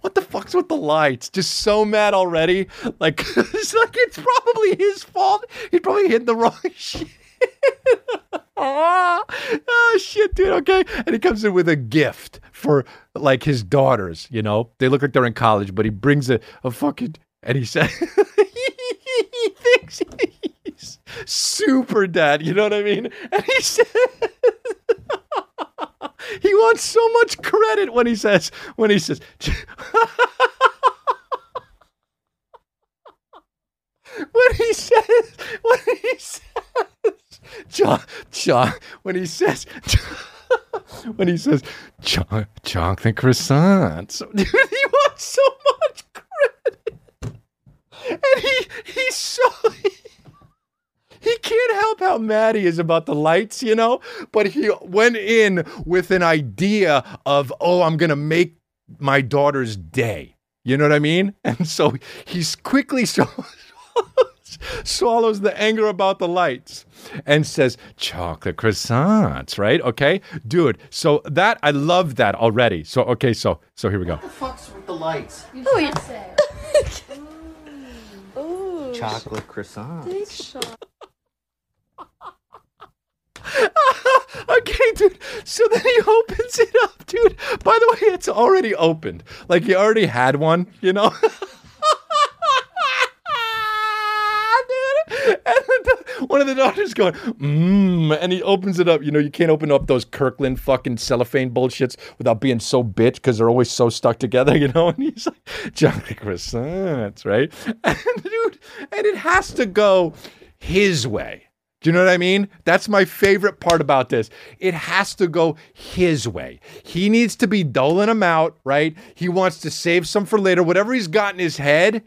what the fuck's with the lights? Just so mad already. Like it's like it's probably his fault. He probably hit the wrong shit oh, oh shit, dude. Okay, and he comes in with a gift for like his daughters. You know, they look like they're in college, but he brings a, a fucking and he says, he thinks he's super dad. You know what I mean? And he said. he wants so much credit when he says when he says when he says when he says John John when he says when he says "Cho- chocolate croissants dude he wants so much credit and he he's so he can't help how mad he is about the lights, you know? But he went in with an idea of, oh, I'm going to make my daughter's day. You know what I mean? And so he's quickly so. Swallows the anger about the lights and says chocolate croissants right okay dude so that i love that already so okay so so here we go What the fuck's with the lights? Oh, yeah. Ooh. Chocolate croissant. Big shot. okay, dude. So then he opens it up, dude. By the way, it's already opened. Like he already had one, you know? dude. And the, one of the doctors going, mmm, and he opens it up. You know, you can't open up those Kirkland fucking cellophane bullshits without being so bitch because they're always so stuck together, you know? And he's like, chocolate croissants, right? And dude, and it has to go his way. Do you know what I mean? That's my favorite part about this. It has to go his way. He needs to be doling them out, right? He wants to save some for later. Whatever he's got in his head,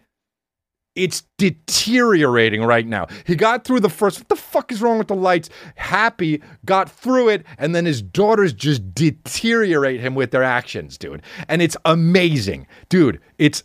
it's deteriorating right now. He got through the first. What the fuck is wrong with the lights? Happy got through it, and then his daughters just deteriorate him with their actions, dude. And it's amazing, dude. It's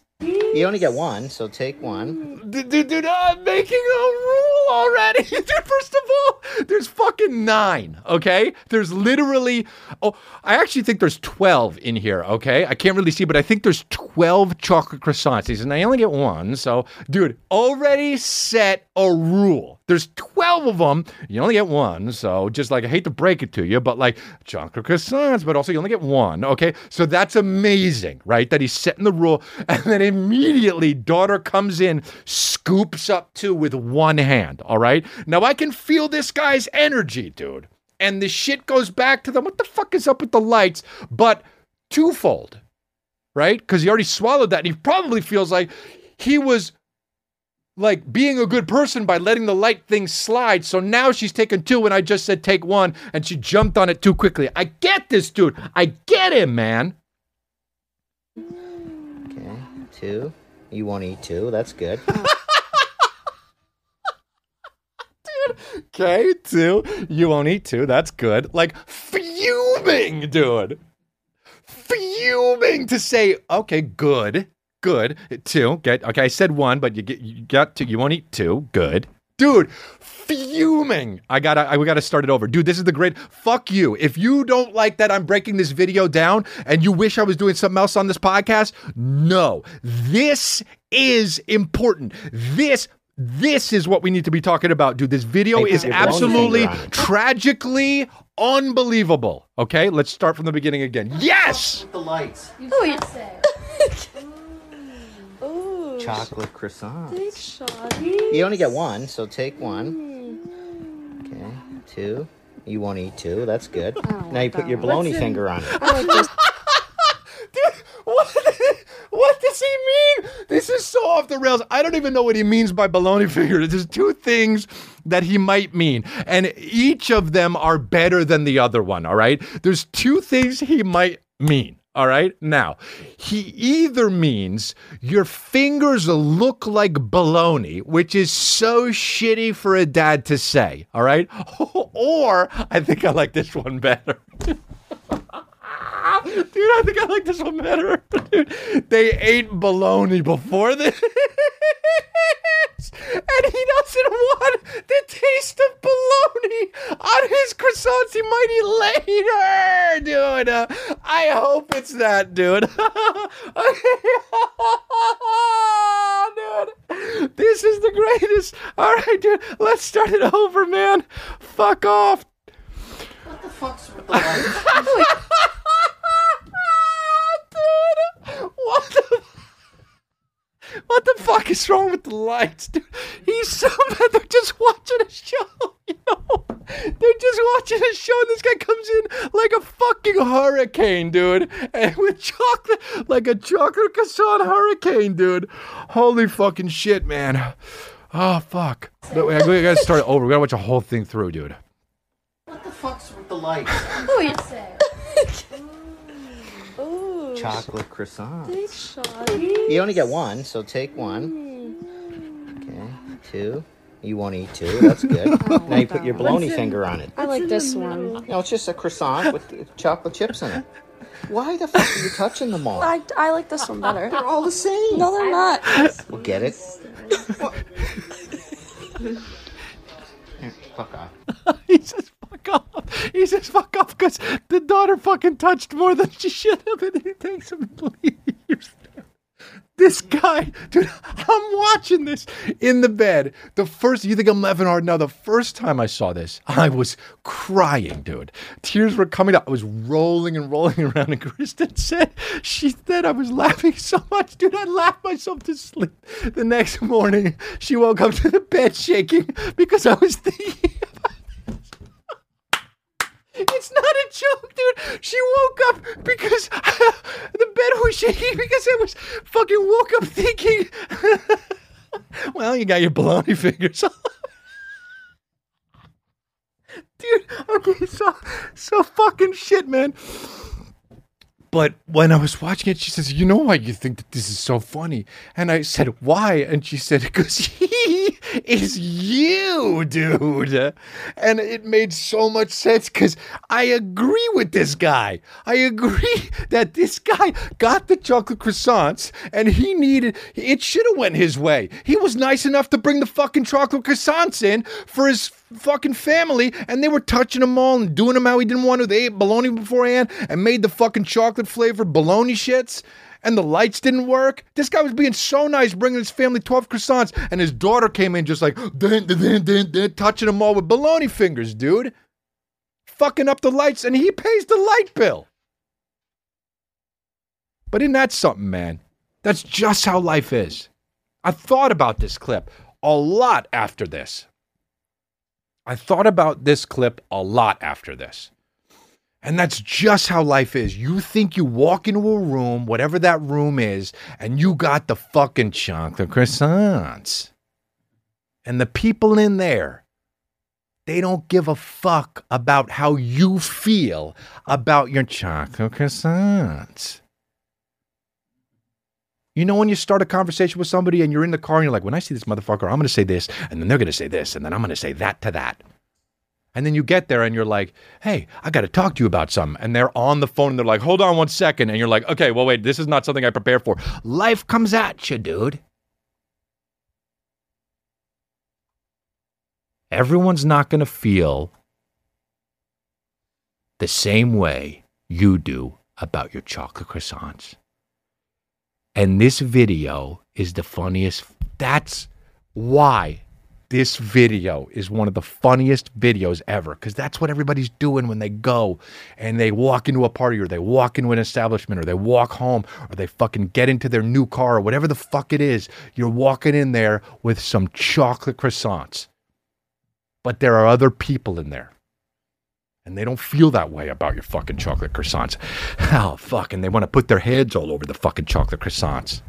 You only get one, so take one. dude, dude, dude, I'm making a rule already. Dude, first of all, there's fucking nine, okay? There's literally, oh, I actually think there's 12 in here, okay? I can't really see, but I think there's 12 chocolate croissants. And I only get one. So, dude, already set a rule. There's 12 of them. You only get one. So, just like, I hate to break it to you, but like, chocolate croissants, but also you only get one, okay? So, that's amazing, right? That he's setting the rule. And then immediately, daughter comes in, scoops up two with one hand, all right? Now, I can feel this guy's energy, dude. And the shit goes back to them. What the fuck is up with the lights? But twofold, right? Because he already swallowed that. And he probably feels like he was like being a good person by letting the light thing slide. So now she's taken two and I just said take one and she jumped on it too quickly. I get this, dude. I get him, man. Okay, two. You won't eat two. That's good. Dude, okay, two. You won't eat two. That's good. Like fuming, dude. Fuming to say, okay, good, good. Two. Get okay. I said one, but you get you got two. You won't eat two. Good, dude. Fuming. I gotta. I, we gotta start it over, dude. This is the great. Fuck you. If you don't like that, I'm breaking this video down, and you wish I was doing something else on this podcast. No, this is important. This this is what we need to be talking about, dude. This video Hey, is put your blowing absolutely finger on it. tragically unbelievable. Okay, let's start from the beginning again. Yes! the lights. Oh, yeah. Ooh. Chocolate croissant. Big shot. You only get one, so take one. Okay, two. You won't eat two. That's good. don't Now you put your baloney in- finger on it. Like. Dude, what, what does he mean? This is so off the rails. I don't even know what he means by baloney finger. There's two things that he might mean, and each of them are better than the other one, all right? There's two things he might mean. All right. Now, he either means your fingers look like baloney, which is so shitty for a dad to say. All right. Or I think I like this one better. Dude, I think I like this one better. Dude, they ate baloney before this. And he doesn't want the taste of bologna on his croissants he might eat later, dude. Uh, I hope it's that, dude. Oh, dude, this is the greatest. All right, dude, let's start it over, man. Fuck off. What the fuck's with the lights? what the? Fuck is wrong with the lights, dude? He's so mad. They're just watching a show, you know? They're just watching a show, and this guy comes in like a fucking hurricane, dude. And with chocolate, like a chocolate croissant hurricane, dude. Holy fucking shit, man. Oh, fuck. But we we gotta start over. We gotta watch the whole thing through, dude. What the fuck's with the lights? Oh, you say. Ooh. Chocolate croissant. You only get one, so take one. Okay, two. You won't eat two. That's good. Oh, now you put your bologna finger on it. I like this one. No, it's just a croissant with chocolate chips in it. Why the fuck are you touching them all? I, I like this one better. They're all the same. No, they're not. Well, get it? Here, fuck off. fuck off. He says fuck off because the daughter fucking touched more than she should have, and he takes him leaves. This guy, dude, I'm watching this in the bed. The first, you think I'm laughing hard now? The first time I saw this, I was crying, dude. Tears were coming out. I was rolling and rolling around, and Kristen said, she said I was laughing so much, dude. I laughed myself to sleep. The next morning, she woke up to the bed shaking because I was thinking about it's not a joke, dude. She woke up because the bed was shaking because I was fucking woke up thinking. well, you got your baloney fingers. dude, okay, so so fucking shit, man. But when I was watching it, she says, "You know why you think that this is so funny?" And I said, "Why?" And she said, "Because he is you, dude." And it made so much sense because I agree with this guy. I agree that this guy got the chocolate croissants, and he needed. It should have went his way. He was nice enough to bring the fucking chocolate croissants in for his fucking family, and they were touching them all and doing them how he didn't want to. They ate bologna beforehand and made the fucking chocolate flavored bologna shits. And the lights didn't work. This guy was being so nice, bringing his family 12 croissants, and his daughter came in just like, dun, dun, dun, dun, touching them all with bologna fingers, dude. Fucking up the lights, and he pays the light bill. But isn't that something, man? That's just how life is. I thought about this clip a lot after this. I thought about this clip a lot after this. And that's just how life is. You think you walk into a room, whatever that room is, and you got the fucking chocolate croissants. And the people in there, they don't give a fuck about how you feel about your chocolate croissants. You know, when you start a conversation with somebody and you're in the car and you're like, when I see this motherfucker, I'm going to say this, and then they're going to say this, and then I'm going to say that to that. And then you get there and you're like, hey, I got to talk to you about something. And they're on the phone and they're like, hold on one second. And you're like, okay, well, wait, this is not something I prepared for. Life comes at you, dude. Everyone's not going to feel the same way you do about your chocolate croissants. And this video is the funniest. That's why this video is one of the funniest videos ever because that's what everybody's doing when they go and they walk into a party or they walk into an establishment or they walk home or they fucking get into their new car or whatever the fuck it is. You're walking in there with some chocolate croissants. But there are other people in there. And they don't feel that way about your fucking chocolate croissants. Oh, fuck. And they want to put their heads all over the fucking chocolate croissants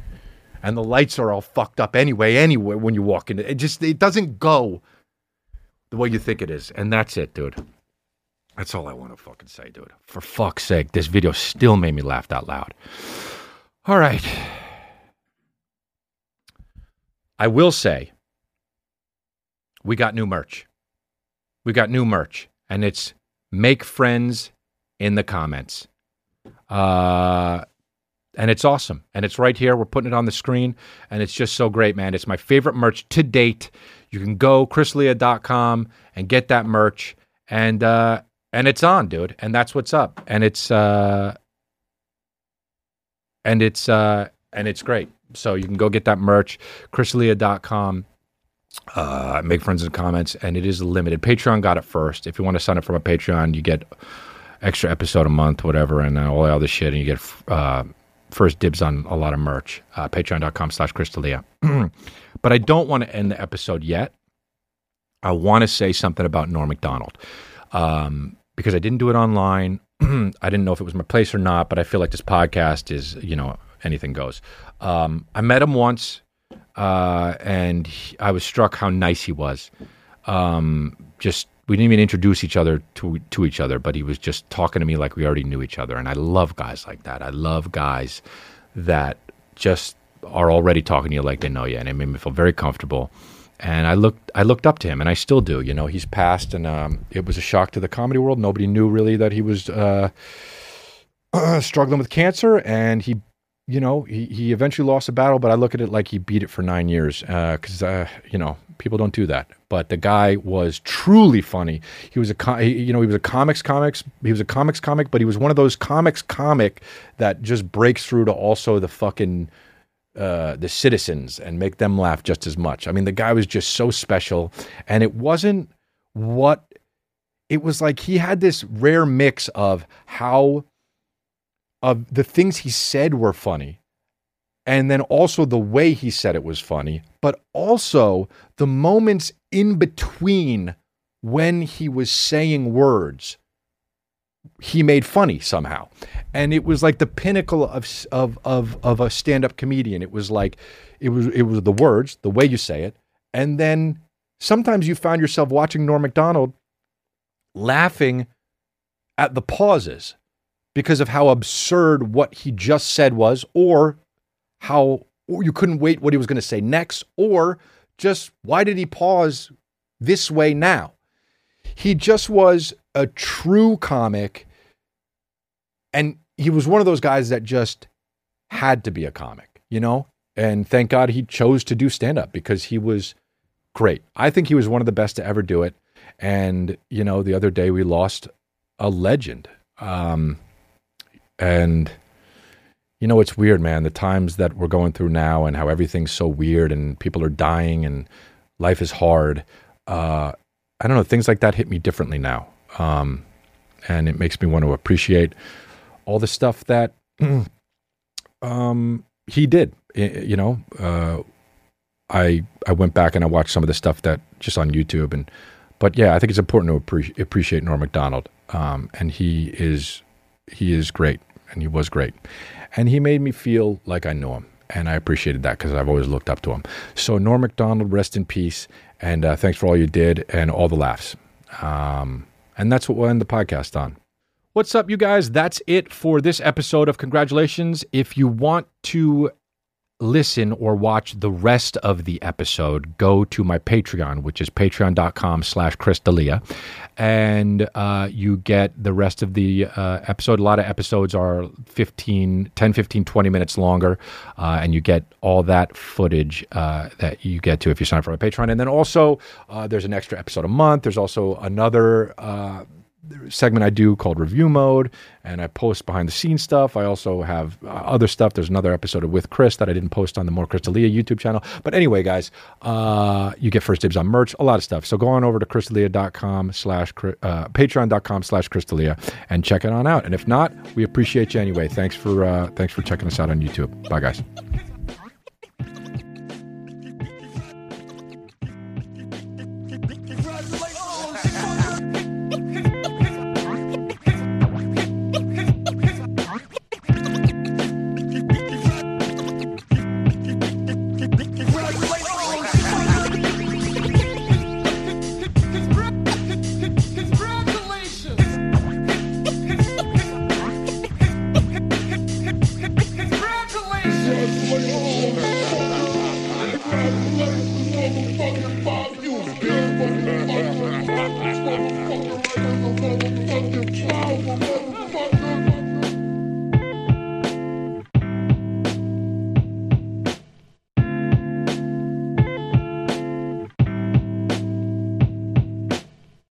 and the lights are all fucked up anyway anyway when you walk in it just it doesn't go the way you think it is. And that's it dude. That's all i want to fucking say dude. For fuck's sake this video still made me laugh out loud. All right. I will say we got new merch. We got new merch and it's make friends in the comments. Uh and it's awesome. And it's right here. We're putting it on the screen, and it's just so great, man. It's my favorite merch to date. You can go chrisdelia.com and get that merch, and uh, and it's on, dude. And that's what's up. And it's uh, and it's uh, and it's great. So you can go get that merch, chrisdelia.com. Uh, make friends in the comments, and it is limited. Patreon got it first. If you want to sign up for my Patreon, you get extra episode a month, whatever, and uh, all the other shit, and you get uh, first dibs on a lot of merch. Uh, Patreon.com slash chrisdelia. but I don't want to end the episode yet. I want to say something about Norm Macdonald um, because I didn't do it online. I didn't know if it was my place or not, but I feel like this podcast is, you know, anything goes. Um, I met him once, uh, and he- I was struck how nice he was. Um, just we didn't even introduce each other to to each other, but he was just talking to me like we already knew each other. And I love guys like that. I love guys that just are already talking to you like they know you, and it made me feel very comfortable. And I looked, I looked up to him, and I still do. You know, he's passed, and um, it was a shock to the comedy world. Nobody knew really that he was uh, struggling with cancer, and he, you know, he, he eventually lost a battle. But I look at it like he beat it for nine years, because uh, you know people don't do that. But the guy was truly funny. He was a, co- he, you know, he was a comics comics. He was a comics comic, but he was one of those comics comic that just breaks through to also the fucking uh, the citizens and make them laugh just as much. I mean, the guy was just so special, and it wasn't what it was like. He had this rare mix of how of the things he said were funny, and then also the way he said it was funny, but also the moments in between when he was saying words he made funny somehow. And it was like the pinnacle of of of of a stand-up comedian. It was like it was it was the words the way you say it and then sometimes you found yourself watching Norm Macdonald laughing at the pauses because of how absurd what he just said was or how or you couldn't wait what he was going to say next or just why did he pause this way now? He just was a true comic and he was one of those guys that just had to be a comic you know? And thank god he chose to do stand up because he was great. I think he was one of the best to ever do it. And you know the other day we lost a legend. Um and you know it's weird man the times that we're going through now and how everything's so weird and people are dying and life is hard uh i don't know things like that hit me differently now. Um and it makes me want to appreciate all the stuff that um he did. You know uh i i went back and i watched some of the stuff that just on youtube and but yeah i think it's important to appre- appreciate norm macdonald. Um and he is he is great and he was great and he made me feel like i know him and i appreciated that because i've always looked up to him so norm macdonald rest in peace and uh, thanks for all you did and all the laughs um and that's what we'll end the podcast on What's up, you guys? That's it for this episode of Congratulations. If you want to listen or watch the rest of the episode, go to my Patreon, which is patreon.com slash chrisdelia. And uh, you get the rest of the uh, episode. A lot of episodes are 15, 10, 15, 20 minutes longer. Uh, and you get all that footage uh, that you get to if you sign up for my Patreon. And then also, uh, there's an extra episode a month. There's also another uh, segment I do called Review Mode, and I post behind the scenes stuff. I also have uh, other stuff. There's another episode of With Chris that I didn't post on the More Chris D'Elia YouTube channel. But anyway, guys, uh, you get first dibs on merch, a lot of stuff. So go on over to chrisdelia.com slash, uh, patreon.com slash chrisdelia and check it on out. And if not, we appreciate you anyway. Thanks for, uh, thanks for checking us out on YouTube. Bye, guys.